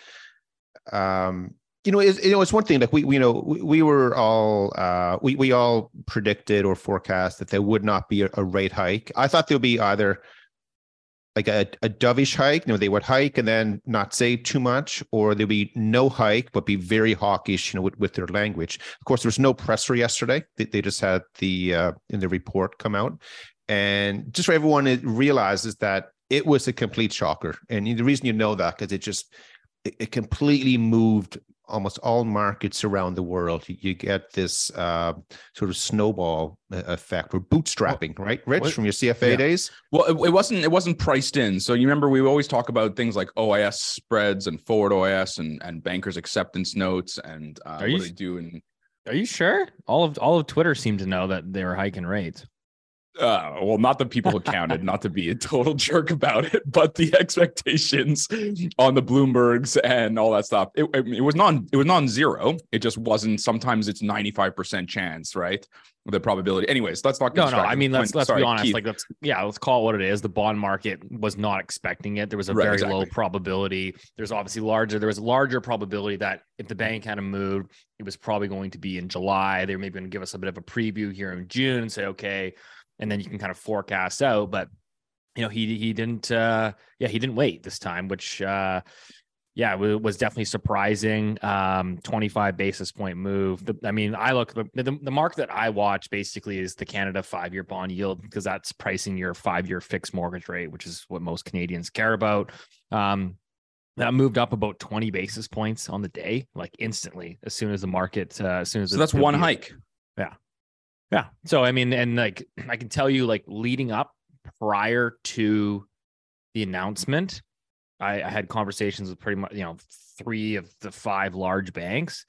um, you know, it's, you know, it's one thing like we, we you know we, we were all uh, we we all predicted or forecast that there would not be a, a rate hike. I thought there'd be either like a, a dovish hike, you know, they would hike and then not say too much, or there'd be no hike, but be very hawkish, you know, with, with their language. Of course, there was no presser yesterday. They, they just had the uh, in the report come out, and just for everyone it realizes that it was a complete shocker. And the reason you know that because it just it, it completely moved almost all markets around the world. You, you get this uh, sort of snowball uh, effect or bootstrapping, right, Rich, what- from your CFA Yeah. days? Well, it, it wasn't it wasn't priced in. So you remember we always talk about things like OIS spreads and forward OIS and and bankers acceptance notes and uh, Are what you- do they do and Are you sure? All of all of Twitter seemed to know that they were hiking rates. Uh, well, not the people who counted, not to be a total jerk about it, but the expectations on the Bloombergs and all that stuff. It, it, it was non it was non-zero. It just wasn't. Sometimes it's ninety five percent chance, right? The probability. Anyways, let's not. get No, no. I mean, let's let's sorry, be honest. Keith. Like, let's yeah, let's call it what it is. The bond market was not expecting it. There was a Right, very low probability. There's obviously larger. There was larger probability that if the bank had a moved, it was probably going to be in July. They're maybe going to give us a bit of a preview here in June and say, okay, and then you can kind of forecast out. But you know, he he didn't. uh Yeah, he didn't wait this time, which. uh yeah, it was definitely surprising. Um, 25 basis point move. The, I mean, I look the, the the mark that I watch basically is the Canada five year bond yield because that's pricing your five year fixed mortgage rate, which is what most Canadians care about. Um, that moved up about 20 basis points on the day, like instantly, as soon as the market, uh, as soon as So that's one hike. Yeah. So I mean, and like I can tell you, like leading up prior to the announcement, I, I had conversations with pretty much you know three of the five large banks.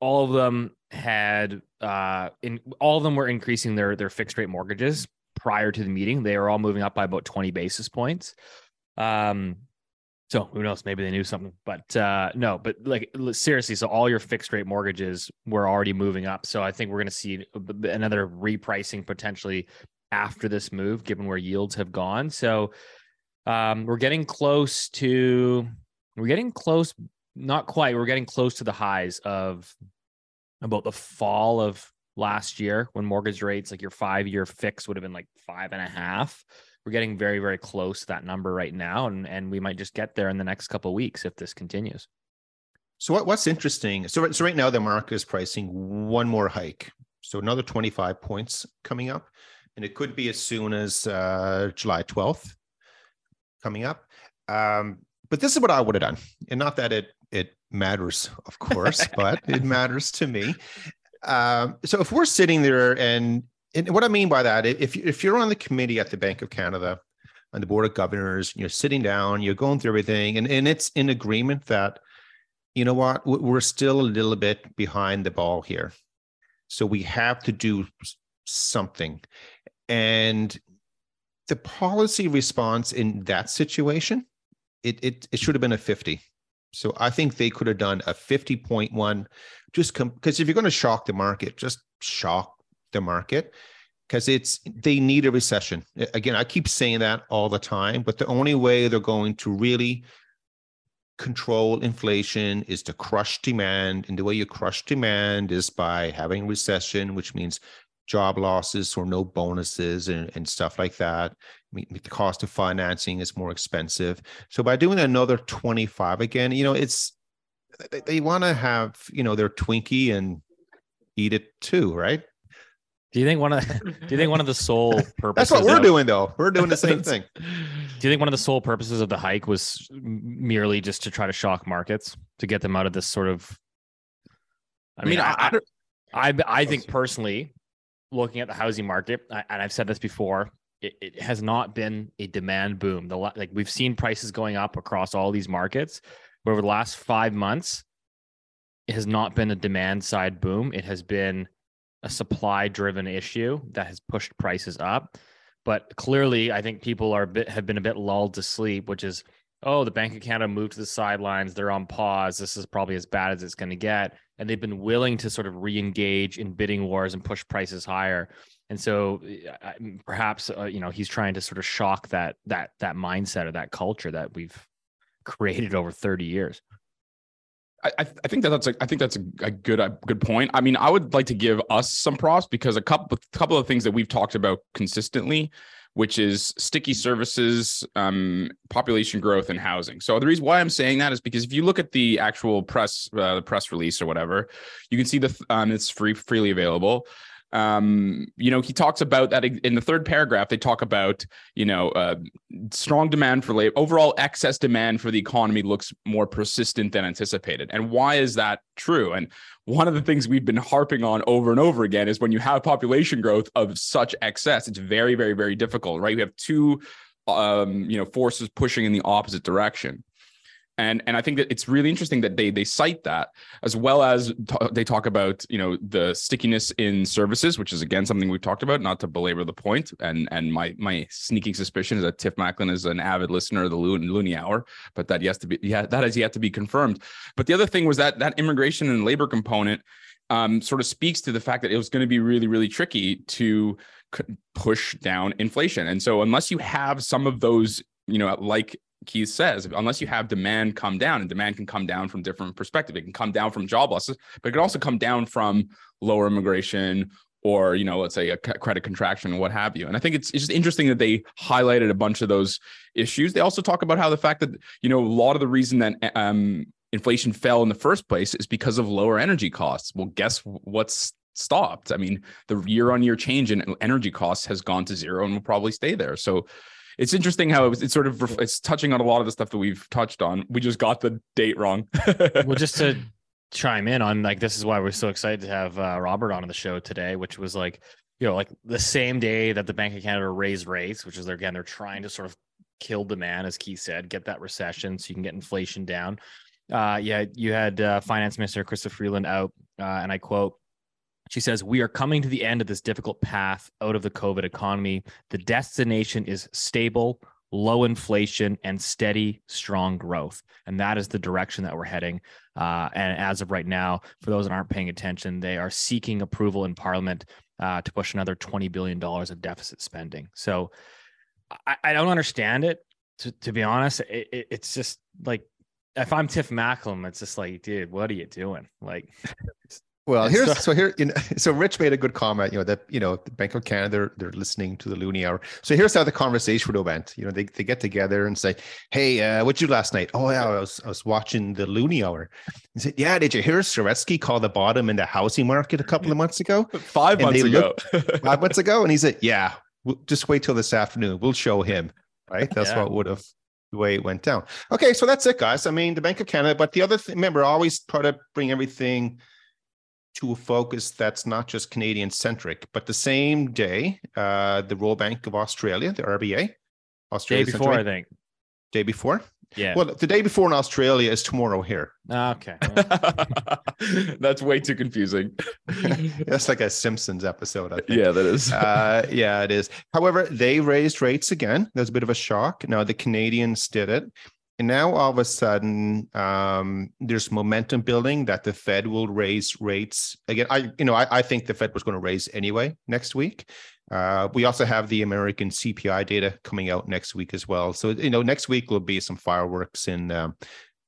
All of them had uh in all of them were increasing their their fixed rate mortgages prior to the meeting. They were all moving up by about 20 basis points. Um so who knows? Maybe they knew something, but uh, no. But like seriously, so all your fixed rate mortgages were already moving up. So I think we're going to see another repricing potentially after this move, given where yields have gone. So um, we're getting close to we're getting close, not quite. We're getting close to the highs of about the fall of last year when mortgage rates, like your five year fix, would have been like five and a half we're getting very very close to that number right now and and we might just get there in the next couple of weeks if this continues So what, what's interesting? So, so right now the market is pricing one more hike, so another 25 points coming up, and it could be as soon as uh, July 12th coming up. Um, but this is what I would have done, and not that it it matters, of course, but it matters to me. Um, so if we're sitting there, and and what I mean by that, if if you're on the committee at the Bank of Canada, on the board of governors, you're sitting down, you're going through everything, and and it's in agreement that you know what we're still a little bit behind the ball here. So we have to do something. And the policy response in that situation it it, it should have been a 50 so i think they could have done a 50.1 just because if you're going to shock the market just shock the market because it's they need a recession again i keep saying that all the time but the only way they're going to really control inflation is to crush demand. And the way you crush demand is by having a recession, which means job losses or no bonuses and, and stuff like that. I mean, the cost of financing is more expensive. So by doing another 25 again, you know, it's they, they want to have, you know, their Twinkie and eat it too, right? Do you think one of the, do you think one of the sole purposes That's what we're of- doing though. We're doing the same thing. do you think one of the sole purposes of the hike was merely just to try to shock markets to get them out of this sort of I mean, I, I I I think personally, looking at the housing market, and I've said this before, it, it has not been a demand boom. The like we've seen prices going up across all these markets, but over the last five months, it has not been a demand side boom. It has been a supply driven issue that has pushed prices up. But clearly, I think people are bit have been a bit lulled to sleep, which is oh, the Bank of Canada moved to the sidelines. They're on pause. This is probably as bad as it's going to get. And they've been willing to sort of re-engage in bidding wars and push prices higher. And so perhaps uh, you know he's trying to sort of shock that that that mindset or that culture that we've created over 30 years. I, I think that that's a, I think that's a, a good a good point. I mean, I would like to give us some props because a couple couple of things that we've talked about consistently, which is sticky services, um, population growth, and housing. So the reason why I'm saying that is because if you look at the actual press uh, the press release or whatever, you can see the um, it's free freely available. Um, you know, he talks about that in the third paragraph. They talk about you know uh, strong demand for labor, overall excess demand for the economy looks more persistent than anticipated. And why is that true? And one of the things we've been harping on over and over again is when you have population growth of such excess, it's very, very, very difficult, right? We have two, um, you know, forces pushing in the opposite direction. And, and I think that it's really interesting that they they cite that as well as t- they talk about you know the stickiness in services, which is again something we've talked about. Not to belabor the point, and and my my sneaking suspicion is that Tiff Macklem is an avid listener of the Loon, Loonie Hour, but that yes to be yeah that has yet to be confirmed. But the other thing was that that immigration and labor component um, sort of speaks to the fact that it was going to be really really tricky to c- push down inflation, and so unless you have some of those you know like Keith says, unless you have demand come down, and demand can come down from different perspective. It can come down from job losses, but it can also come down from lower immigration, or you know let's say a credit contraction what have you. And i think it's, it's just interesting that they highlighted a bunch of those issues. They also talk about how the fact that you know a lot of the reason that um, inflation fell in the first place is because of lower energy costs. Well guess what's stopped? I mean the year on year change in energy costs has gone to zero and will probably stay there. So it's interesting how it was, it's sort of it's touching on a lot of the stuff that we've touched on we just got the date wrong well, just to chime in on like this is why we're so excited to have uh, Robert on the show today, which was like you know like the same day that the Bank of Canada raised rates, which is they're again they're trying to sort of kill demand, as Keith said, get that recession so you can get inflation down. Uh, yeah, you had uh, Finance Minister Chrystia Freeland out, uh, and I quote. She says, We are coming to the end of this difficult path out of the COVID economy. The destination is stable, low inflation and steady, strong growth. And that is the direction that we're heading. Uh, and as of right now, for those that aren't paying attention, they are seeking approval in Parliament uh, to push another $20 billion of deficit spending. So I, I don't understand it. To, to be honest, it, it, it's just like if I'm Tiff Macklem, it's just like, dude, what are you doing? Like, Well, And here's so- so, here you know so Rich made a good comment. You know that you know the Bank of Canada they're, they're listening to the Loonie Hour. So here's how the conversation would have went. You know they, they get together and say, "Hey, uh, what'd you do last night? Oh yeah, I was I was watching the Loonie Hour." He said, "Yeah, did you hear Saretsky call the bottom in the housing market a couple of months ago, five And months ago five months ago?" And he said, "Yeah, we'll just wait till this afternoon. We'll show him." Right? That's Yeah. what would have the way it went down. Okay, so that's it, guys. I mean, the Bank of Canada, but the other thing, remember, I always try to bring everything to a focus that's not just Canadian centric. But the same day, uh, the Royal Bank of Australia, the RBA, day Australia before, Central I think. day before. Yeah. Well, the day before in Australia is tomorrow here. okay. that's way too confusing That's like a Simpsons episode. I think. yeah that is uh, yeah, it is. However, they raised rates again. There's a bit of a shock. Now the Canadians did it. And now all of a sudden, um, there's momentum building that the Fed will raise rates again. I, you know, I, I think the Fed was going to raise anyway next week. Uh, we also have the American CPI data coming out next week as well. So you know, next week will be some fireworks in, um,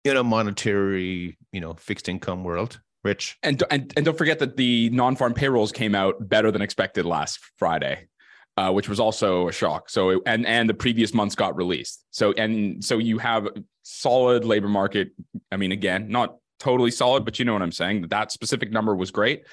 you know, monetary, you know, fixed income world. Rich, and, and and don't forget that the non-farm payrolls came out better than expected last Friday, uh, which was also a shock. So it- and and the previous months got released. So and so you have solid labor market. I mean, again, not totally solid, but you know what I'm saying. That specific number was great.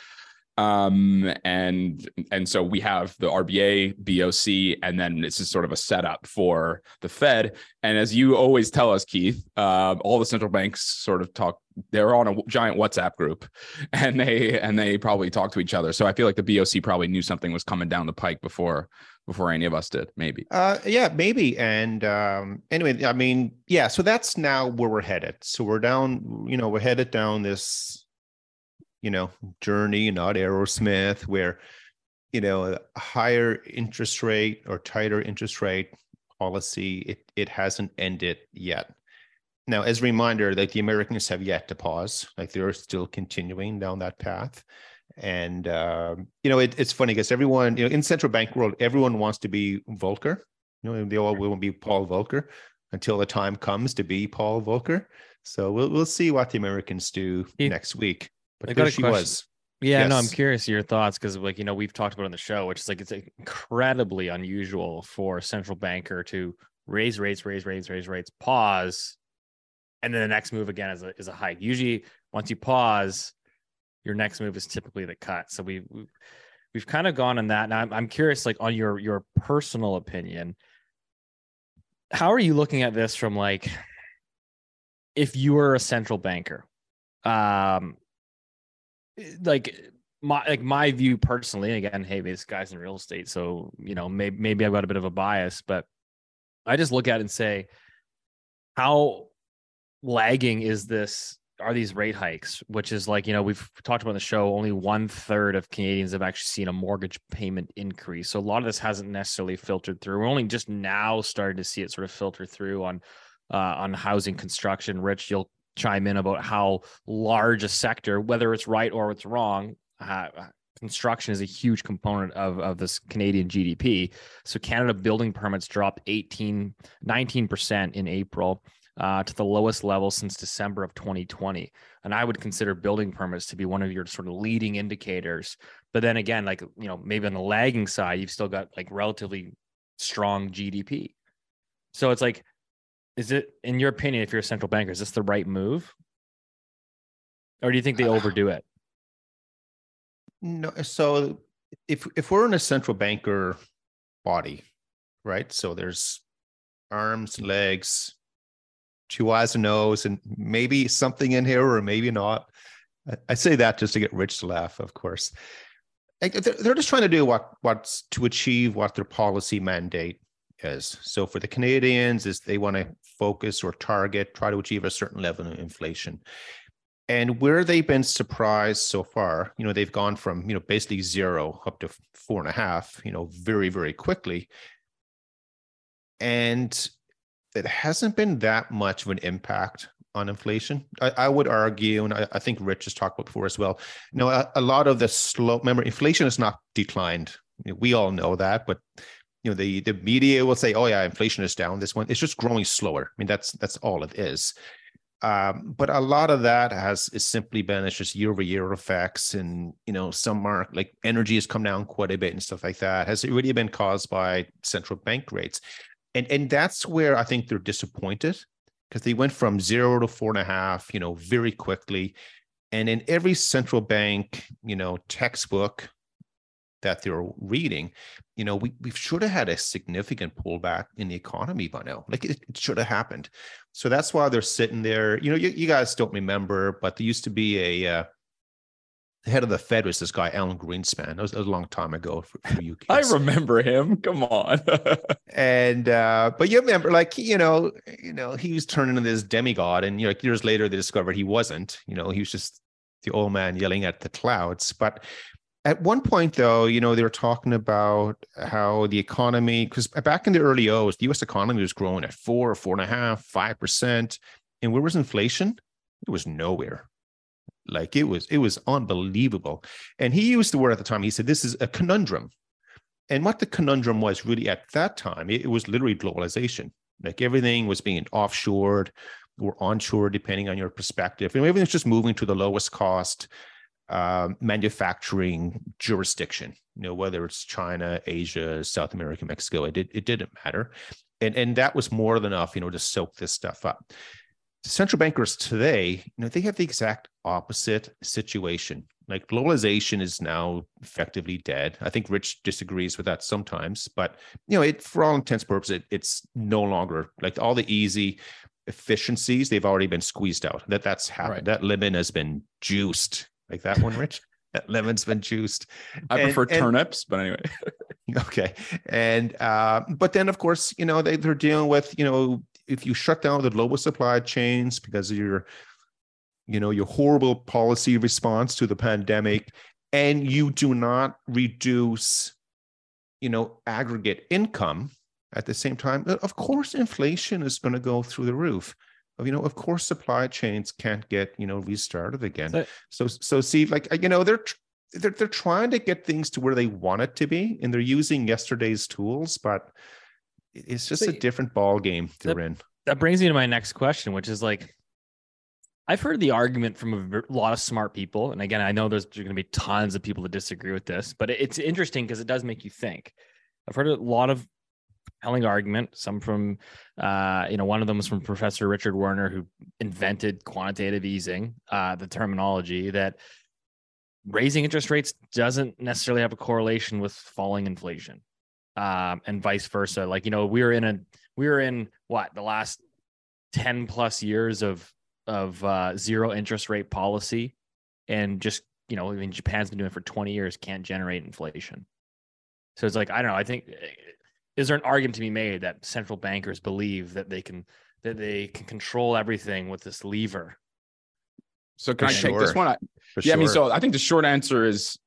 Um and and so we have the RBA, BOC, and then this is sort of a setup for the Fed. And as you always tell us, Keith, uh, all the central banks sort of talk. They're on a giant WhatsApp group, and they and they probably talk to each other. So I feel like the BOC probably knew something was coming down the pike before before any of us did. Maybe. Uh, yeah, maybe. And um, anyway, I mean, yeah. So that's now where we're headed. So we're down. You know, we're headed down this, you know, journey, not Aerosmith, where, you know, a higher interest rate or tighter interest rate policy. It it hasn't ended yet. Now, as a reminder, like the Americans have yet to pause. Like they're still continuing down that path. And um, you know, it, it's funny because everyone, you know, in central bank world, everyone wants to be Volcker. You know, they all will be Paul Volcker until the time comes to be Paul Volcker. So we'll we'll see what the Americans do You- next week. But I got there she question. was. Yeah, no, I'm curious your thoughts because, like, you know, we've talked about on the show, which is like it's incredibly unusual for a central banker to raise rates, raise rates, raise rates, pause, and then the next move again is a is a hike. Usually, once you pause, your next move is typically the cut. So we we've, we've kind of gone on that. Now, I'm, I'm curious, like, on your your personal opinion, how are you looking at this from like, if you were a central banker, um, like my like my view personally again hey this guy's in real estate so you know maybe maybe i've got a bit of a bias but i just look at it and say how lagging is this are these rate hikes? Which is like you know we've talked about in the show only one third of canadians have actually seen a mortgage payment increase. So a lot of this hasn't necessarily filtered through. We're only just now starting to see it sort of filter through on uh, on housing construction. Rich you'll chime in about how large a sector, whether it's right or it's wrong. Uh, construction is a huge component of, of this Canadian GDP. So Canada building permits dropped 18, 19% in April. uh, to the lowest level since December of 2020. And I would consider building permits to be one of your sort of leading indicators. But then again, like, you know, maybe on the lagging side, you've still got like relatively strong GDP. So it's like, is it, in your opinion, if you're a central banker, is this the right move? Or do you think they uh, overdo it? No, so if if we're in a central banker body, right? So there's arms, legs, two eyes and nose, and maybe something in here, or maybe not. I, say that just to get Rich to laugh, of course. They're just trying to do what what's to achieve what their policy mandate is. So for the Canadians, is they want to focus or target, try to achieve a certain level of inflation. And where they've been surprised so far, you know, they've gone from, you know, basically zero up to four and a half, you know, very, very quickly. And it hasn't been that much of an impact on inflation. I, I would argue, and I, I, think Rich has talked about before as well. You know, a, a lot of the slow, remember, inflation has not declined. We all know that, but you know, the the media will say, "Oh yeah, inflation is down." This one, it's just growing slower. I mean, that's that's all it is. Um, but a lot of that has is simply been it's just year over year effects, and you know some mark like energy has come down quite a bit and stuff like that. Has it really been caused by central bank rates? And and that's where I think they're disappointed because they went from zero to four and a half, you know, very quickly. And in every central bank, you know, textbook that they're reading, you know, we, we should have had a significant pullback in the economy by now. Like it, it should have happened. So that's why they're sitting there. You know, you, you guys don't remember, but there used to be a uh, the head of the Fed was this guy, Alan Greenspan. That was, that was a long time ago for, for you kids. I remember him. Come on. and uh, but you remember, like you know, you know, he was turning into this demigod, and you know, like years later they discovered he wasn't. You know, he was just the old man yelling at the clouds. But at one point, though, you know, they were talking about how the economy, because back in the early O's, the US economy was growing at four, four and a half, five percent. And where was inflation? It was nowhere. Like it was, it was unbelievable. And he used the word at the time, he said, this is a conundrum. And what the conundrum was really at that time, it, it was literally globalization. Like everything was being offshored or onshore, depending on your perspective. And everything's just moving to the lowest cost uh, manufacturing jurisdiction. You know, whether it's China, Asia, South America, Mexico, it it didn't matter, and and that was more than enough. You know, to soak this stuff up. Central bankers today, you know, they have the exact opposite situation. Like globalization is now effectively dead. I think Rich disagrees with that sometimes, but you know, it for all intents and purposes, it, it's no longer like all the easy efficiencies they've already been squeezed out. That that's happened. Right. That lemon has been juiced like that one, Rich? that lemon's been juiced. I and, prefer and, turnips, but anyway. okay. And uh, but then of course, you know, they, they're dealing with, you know, if you shut down the global supply chains because of your, you know, your horrible policy response to the pandemic, and you do not reduce, you know, aggregate income at the same time, of course, inflation is going to go through the roof you know of course supply chains can't get you know restarted again. So so, so see like uh, you know they're they're they're trying to get things to where they want it to be and they're using yesterday's tools but it's just a different ball game they're that, in. that brings me to my next question which is like I've heard the argument from a lot of smart people, and again, I know there's, there's going to be tons of people that disagree with this, but it's interesting because it does make you think. I've heard a lot of compelling argument. Some from, uh, you know, one of them was from Professor Richard Werner, who invented quantitative easing, uh, the terminology that raising interest rates doesn't necessarily have a correlation with falling inflation, um, and vice versa. Like, you know, we are in a we are in what the last ten plus years of of uh, zero interest rate policy, and just you know, I mean, Japan's been doing it for twenty years, can't generate inflation. So it's like I don't know. I think is there an argument to be made that central bankers believe that they can that they can control everything with this lever? So can For I sure. take this one? I, yeah, sure. I mean, so I think the short answer is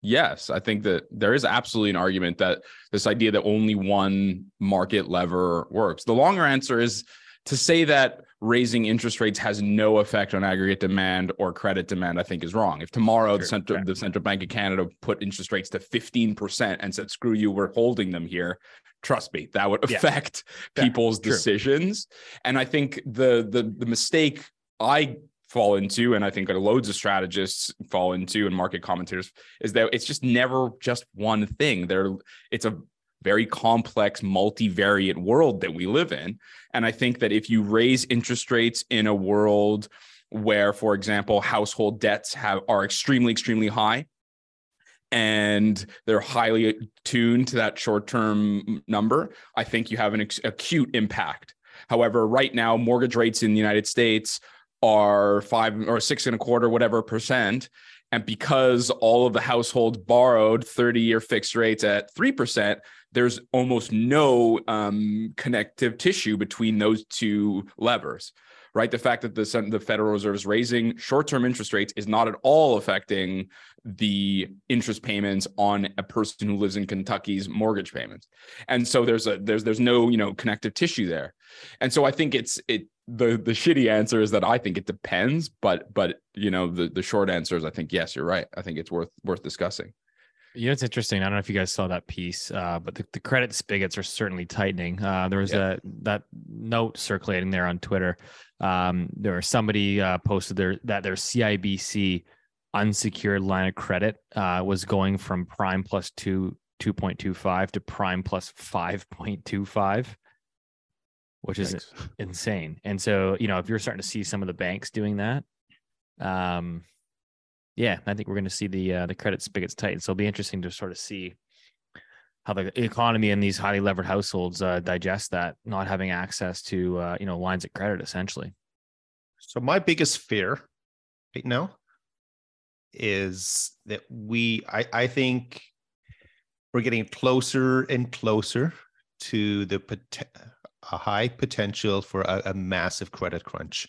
yes. I think that there is absolutely an argument that this idea that only one market lever works. The longer answer is to say that raising interest rates has no effect on aggregate demand or credit demand, I think is wrong. If tomorrow the Sure, central yeah. the central bank of Canada put interest rates to 15% and said, screw you, we're holding them here. Trust me, that would affect Yeah, people's decisions. And I think the the the mistake I fall into, and I think loads of strategists fall into and market commentators, is that it's just never just one thing. There, it's a very complex, multivariate world that we live in. And I think that if you raise interest rates in a world where, for example, household debts have are extremely, extremely high, and they're highly tuned to that short-term number, I think you have an acute impact. However, right now, mortgage rates in the United States are five or six and a quarter, whatever percent. And because all of the households borrowed 30 year fixed rates at 3%, there's almost no um, connective tissue between those two levers, right? The fact that the, the Federal Reserve is raising short term interest rates is not at all affecting the interest payments on a person who lives in Kentucky's mortgage payments. And so there's a there's there's no, you know, connective tissue there. And so I think it's it the the shitty answer is that I think it depends, but but you know the the short answer is I think yes, you're right. I think it's worth worth discussing. You know, it's interesting. I don't know if you guys saw that piece, uh, but the, the credit spigots are certainly tightening. Uh, there was Yeah. a that note circulating there on Twitter. Um, there was somebody uh, posted there that their CIBC unsecured line of credit uh, was going from prime plus two two point two five to prime plus five point two five, which is Thanks. insane. And so, you know, if you're starting to see some of the banks doing that, um, yeah, I think we're going to see the uh, the credit spigots tighten. So it'll be interesting to sort of see how the economy and these highly levered households uh, digest that, not having access to uh, you know lines of credit essentially. So my biggest fear right now is that we I, I think we're getting closer and closer to the pot- a high potential for a, a massive credit crunch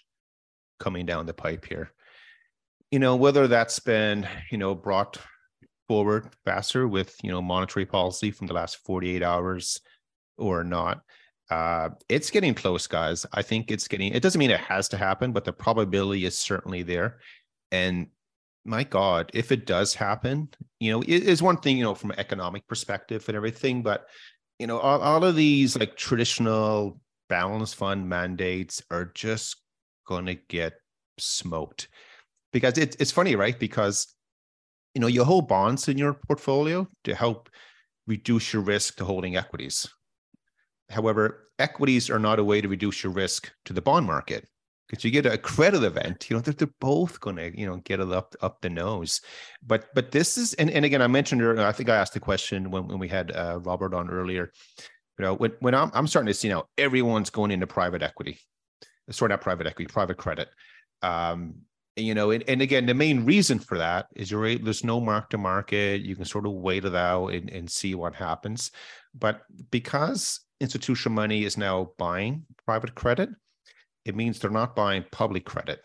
coming down the pipe here. You know, whether that's been, you know, brought forward faster with, you know, monetary policy from the last 48 hours or not. Uh, it's getting close, guys. I think it's getting, it doesn't mean it has to happen, but the probability is certainly there. And my God, if it does happen, you know, it is one thing, you know, from an economic perspective and everything, but, you know, all, all of these like traditional balance fund mandates are just going to get smoked because it, it's funny, right? Because, you know, you hold bonds in your portfolio to help reduce your risk to holding equities. However, equities are not a way to reduce your risk to the bond market because you get a credit event. You know, they're, they're both going to, you know, get it up up the nose. But but this is, and, and again, I mentioned earlier, I think I asked the question when, when we had uh, Robert on earlier. You know, when when I'm I'm starting to see now everyone's going into private equity, sort not private equity, private credit. Um, you know, and, and again, the main reason for that is you're there's no mark to market. You can sort of wait it out and, and see what happens. But because institutional money is now buying private credit, it means they're not buying public credit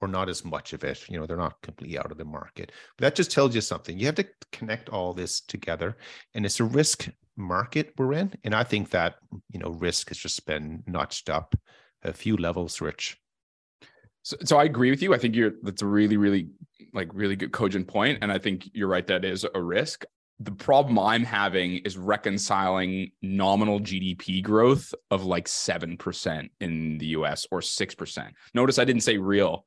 or not as much of it. You know, they're not completely out of the market. But that just tells you something. You have to connect all this together. And it's a risk market we're in. And I think that, you know, risk has just been notched up a few levels, Rich. So, so I agree with you. I think you're that's a really, really like really good cogent point. point, and I think you're right. That is a risk. The problem I'm having is reconciling nominal GDP growth of like seven percent in the U.S. or six percent. Notice I didn't say real.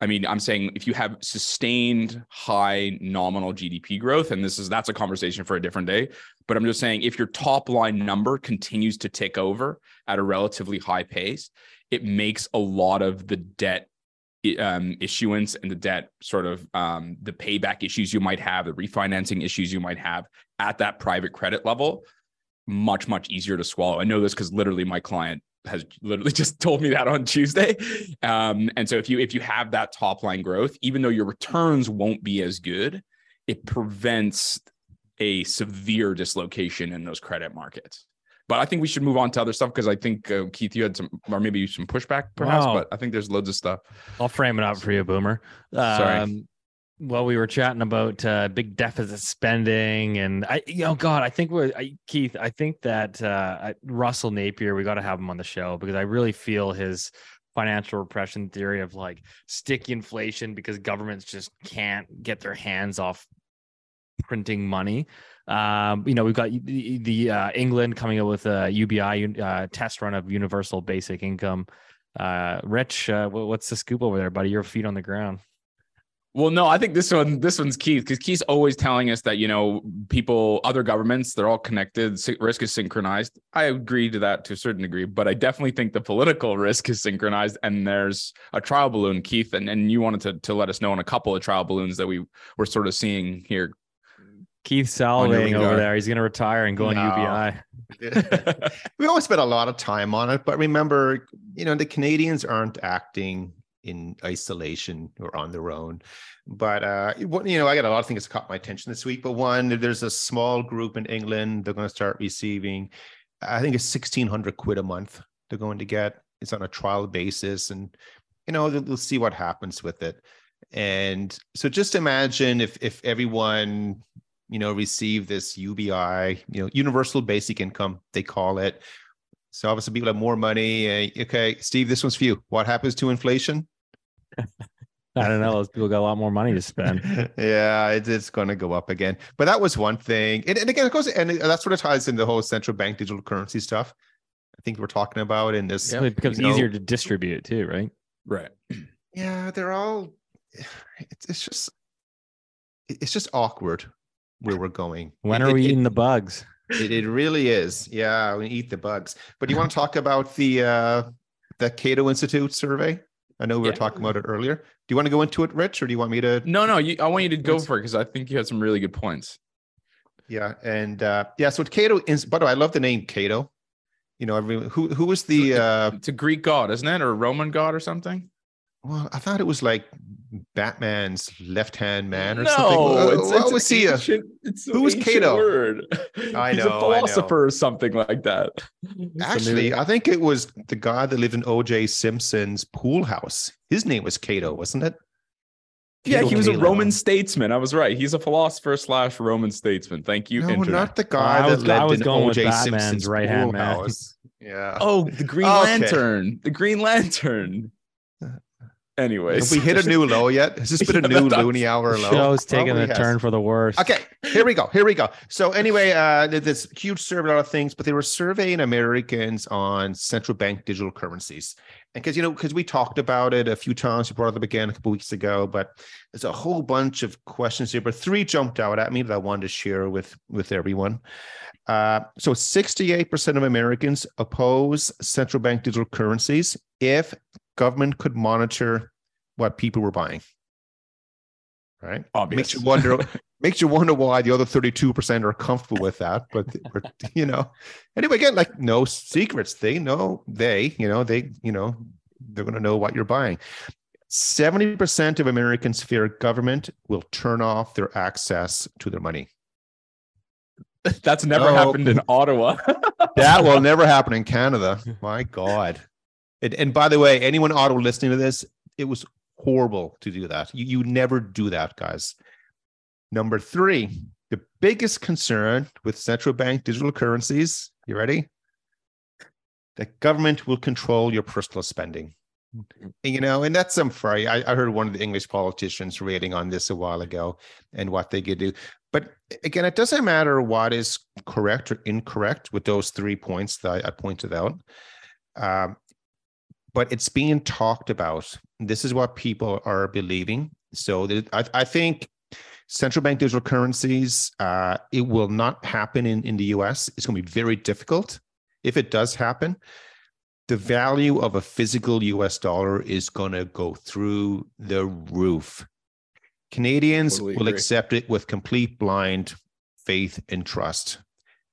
I mean, I'm saying if you have sustained high nominal GDP growth, and this is that's a conversation for a different day. But I'm just saying if your top line number continues to tick over at a relatively high pace, it makes a lot of the debt um, issuance and the debt sort of um, the payback issues you might have, the refinancing issues you might have at that private credit level much much easier to swallow. I know this because literally my client has literally just told me that on Tuesday. Um, and so if you if you have that top line growth, even though your returns won't be as good, it prevents a severe dislocation in those credit markets. But I think we should move on to other stuff because I think uh, Keith, you had some, or maybe some pushback, perhaps. Wow. But I think there's loads of stuff. I'll frame it up for you, Boomer. Sorry. Um, well, we were chatting about uh, big deficit spending, and I, you know, God, I think we're I, Keith. I think that uh, I- Russell Napier, we got to have him on the show because I really feel his financial repression theory of like sticky inflation because governments just can't get their hands off printing money. Um, you know, we've got the, the uh, England coming up with a UBI uh, test run of universal basic income. Uh, Rich, uh, what's the scoop over there, buddy? Your feet on the ground. Well, no, I think this one, this one's Keith because Keith's always telling us that you know people, other governments, they're all connected. Risk is synchronized. I agree to that to a certain degree, but I definitely think the political risk is synchronized. And there's a trial balloon, Keith, and, and you wanted to to let us know on a couple of trial balloons that we were sort of seeing here. Keith salivating over there. He's going to retire and go no. on UBI. we always spent a lot of time on it, but remember, you know, the Canadians aren't acting in isolation or on their own. But uh, you know, I got a lot of things that caught my attention this week. But one, there's a small group in England. They're going to start receiving, I think it's sixteen hundred quid a month. They're going to get. It's on a trial basis, and you know, they'll, they'll see what happens with it. And so, just imagine if if everyone you know receive this UBI, you know, universal basic income, they call it. So obviously, people have more money. Okay, Steve, this one's for you. What happens to inflation? I don't know. Those people got a lot more money to spend. yeah, it, it's going to go up again. But that was one thing. And, and again, of course, and that sort of ties in the whole central bank digital currency stuff. I think we're talking about in this. Yeah, it becomes you know, easier to distribute too, right? Right. Yeah, they're all. It's, it's just, it's just awkward where we're going. When are it, we it, eating the bugs? It, it really is. Yeah, we eat the bugs. But do you want to talk about the uh the Cato Institute survey? I know we were talking about it earlier. Do you want to go into it, Rich, or do you want me to? No, no. You, I want you to go for it because I think you had some really good points. Yeah, and uh, yeah. So Cato is. By the way, I love the name Cato. You know, every, who who was the? Uh, it's a Greek god, isn't it, or a Roman god, or something? Well, I thought it was like Batman's left hand man or no, something. No, oh, it's, oh, what it's was he? Ancient, it's Who was Cato? Word. I He's know, a philosopher or something like that. Actually, I think it was the guy that lived in O.J. Simpson's pool house. His name was Cato, wasn't it? Cato yeah, he was Halo. a Roman statesman. I was right. He's a philosopher slash Roman statesman. Thank you. No, Internet. not the guy oh, that was, lived in O.J. Simpson's right hand man. House. Yeah. Oh, the Green okay. Lantern. The Green Lantern. Uh, Anyways, have we hit a new low yet? Has this been a new Loonie Hour low? Show's taking a has. turn for the worse. Okay, here we go. Here we go. So anyway, uh, this huge survey, a lot of things, but they were surveying Americans on central bank digital currencies, and because you know, because we talked about it a few times, we brought it up again a couple weeks ago, but there's a whole bunch of questions here, but three jumped out at me that I wanted to share with with everyone. Uh, so 68% of Americans oppose central bank digital currencies if government could monitor what people were buying. Right? Obvious. Makes you wonder makes you wonder why the other 32% are comfortable with that. But you know, anyway, again, like no secrets. They know they, you know, they, you know, they're gonna know what you're buying. 70% of Americans fear government will turn off their access to their money. That's never oh, happened in Ottawa. that will never happen in Canada. My God. And, and by the way, anyone auto listening to this, it was horrible to do that. You, you never do that, guys. Number three, the biggest concern with central bank digital currencies, you ready? The government will control your personal spending. You know, and that's some fray. I, I heard one of the English politicians rating on this a while ago and what they could do. But again, it doesn't matter what is correct or incorrect with those three points that I, I pointed out. Um, but it's being talked about. This is what people are believing. So I, I think central bank digital currencies, uh, it will not happen in, in the US. It's going to be very difficult. If it does happen, the value of a physical US dollar is going to go through the roof. Canadians totally will agree. accept it with complete blind faith and trust,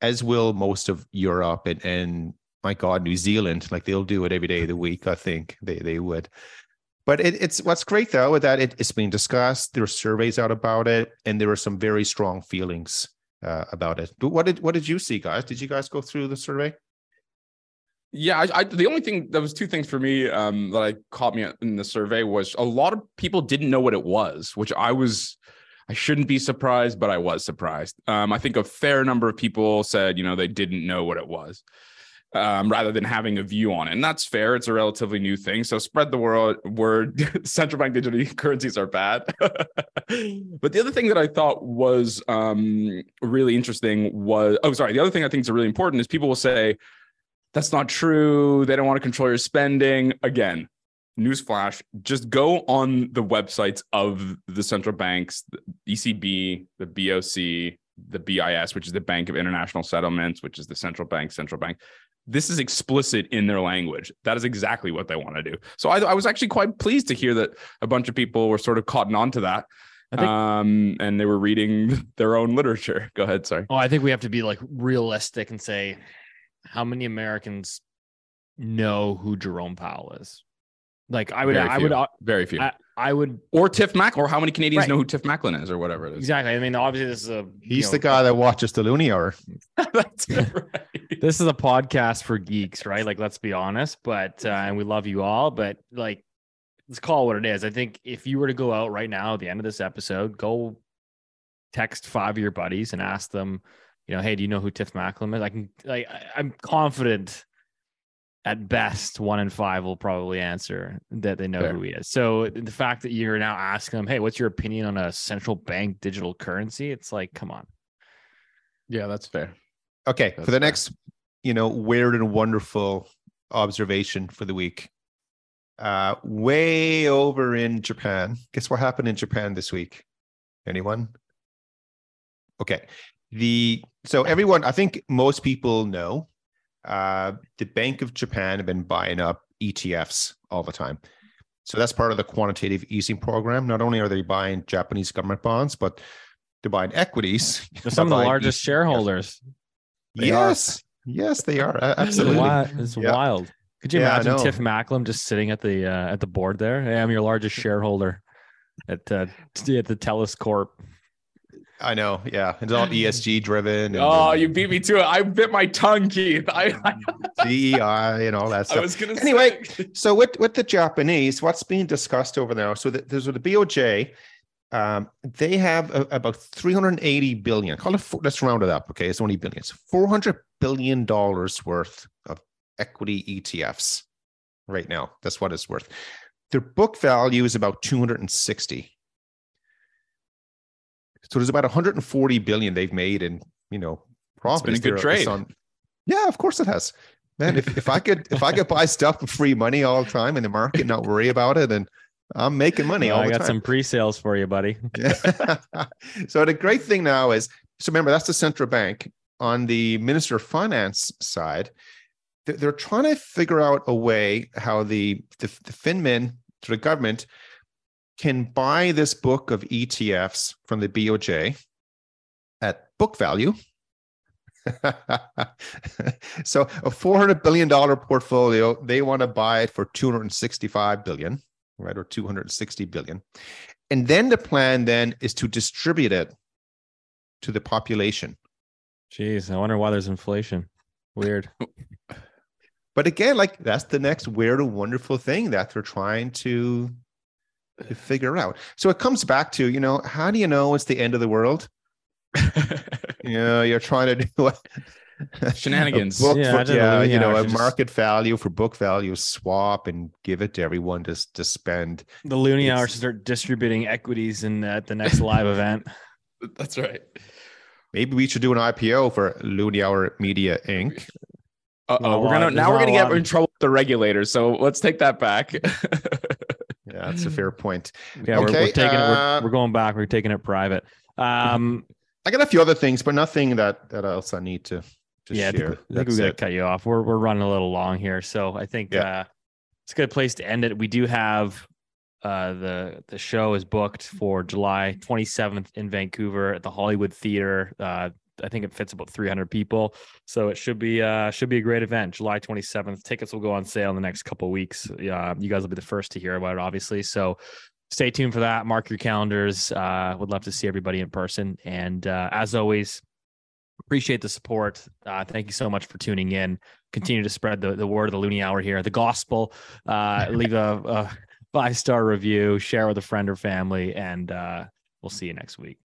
as will most of Europe and, and my God, New Zealand, like they'll do it every day of the week. I think they they would. But it, it's what's great though that it, it's being discussed. There are surveys out about it, and there are some very strong feelings uh, about it. But what did what did you see, guys? Did you guys go through the survey? Yeah, I, I, the only thing that was two things for me um, that I caught me in the survey was a lot of people didn't know what it was, which I was I shouldn't be surprised, but I was surprised. Um, I think a fair number of people said, you know, they didn't know what it was. Um, rather than having a view on it. And that's fair. It's a relatively new thing. So spread the word, word central bank digital currencies are bad. but the other thing that I thought was um, really interesting was oh, sorry. The other thing I think is really important is people will say, that's not true. They don't want to control your spending. Again, newsflash just go on the websites of the central banks, the ECB, the BOC, the BIS, which is the Bank of International Settlements, which is the central bank, central bank. This is explicit in their language. That is exactly what they want to do. So I, I was actually quite pleased to hear that a bunch of people were sort of caught on to that. think- um, and they were reading their own literature. Go ahead. Sorry. Oh, I think we have to be like realistic and say how many Americans know who Jerome Powell is. Like I would, Very I few. would, Very few. I, I would or Tiff Mac, or how many Canadians Right. know who Tiff Macklem is, or whatever it is. exactly. I mean, obviously, this is a he's know, the guy that watches the Loonie Hour. That's right. This is a podcast for geeks, right? Like, let's be honest. But uh, and we love you all, but like, let's call it what it is. I think if you were to go out right now at the end of this episode, go text five of your buddies and ask them, you know, hey, do you know who Tiff Macklem is? I can, like, I- I'm confident at best one in five will probably answer that they know Fair. who he is. So the fact that you're now asking them, hey, what's your opinion on a central bank digital currency? It's like, come on. Yeah, that's fair. Okay, That's for the fair. next, you know, weird and wonderful observation for the week. Uh, way over in Japan. Guess what happened in Japan this week? Anyone? Okay. The so everyone, I think most people know uh the Bank of Japan have been buying up ETFs all the time. So that's part of the quantitative easing program. Not only are they buying Japanese government bonds, but they're buying equities. They're some of the largest ETFs. shareholders. E yes, yes, they are A- absolutely. Wi- It's Yeah. wild. Could you Yeah, imagine. Tiff Macklem just sitting at the uh, at the board there? Hey, I'm your largest shareholder at uh, at the Telus Corp. I know. Yeah, it's all ESG driven. Oh, you beat me to it. I bit my tongue, Keith. I, I, DEI and all that I stuff. was gonna Anyway, say. so with with the Japanese, what's being discussed over there? So the, there's with the BOJ. Um, they have a, about 380 billion. Call it. four- Let's round it up. Okay, it's only billions. 400 billion dollars worth of equity ETFs right now. That's what it's worth. Their book value is about 260. So there's about 140 billion they've made in you know profits. been a good trade. on- yeah, of course it has. Man, if, if I could if I could buy stuff for free money all the time in the market, not worry about it, and I'm making money Well, all I the got some pre-sales for you, buddy. so the great thing now is, so remember that's the central bank. On the Minister of Finance side, they're, trying to figure out a way how the the, the FinMin to the government can buy this book of ETFs from the BOJ at book value. so a 400 billion dollar portfolio they want to buy it for 265 billion right or 260 billion and then the plan then is to distribute it to the population Jeez, I wonder why there's inflation. Weird. but again like that's the next weird and wonderful thing that they're trying to, to figure out so it comes back to you know how do you know it's the end of the world you know you're trying to do a, Shenanigans. a book Yeah, for- I yeah, you know I a should just- market value for book value swap and give it to everyone to, to spend The Loonie It's- Hour should start distributing equities in at the next live event. That's right. maybe we should do an ipo for Loonie Hour Media Inc. Uh-oh, we're gonna now we're gonna get in trouble with the regulators. So let's take that back. Yeah, that's a fair point. Yeah, we're, we're Okay, taking it. uh, We're, we're going back. We're taking it private. Um, I got a few other things, but nothing that that else I need to, to yeah, I think, share. I think we That's got to it. cut you off. We're we're running a little long here, so I think Yeah. uh, it's a good place to end it. We do have uh, the the show is booked for July 27th in Vancouver at the Hollywood Theater. Uh, I think it fits about 300 people, so it should be uh should be a great event. July 27th. Tickets will go on sale in the next couple of weeks. Uh, you guys will be the first to hear about it, obviously. So stay tuned for that. Mark your calendars. Uh, would love to see everybody in person. And uh, as always, appreciate the support. Uh, thank you so much for tuning in. Continue to spread the, the word of the Loonie Hour here, the gospel. Uh, leave a, a five star review, share with a friend or family, and uh, we'll see you next week.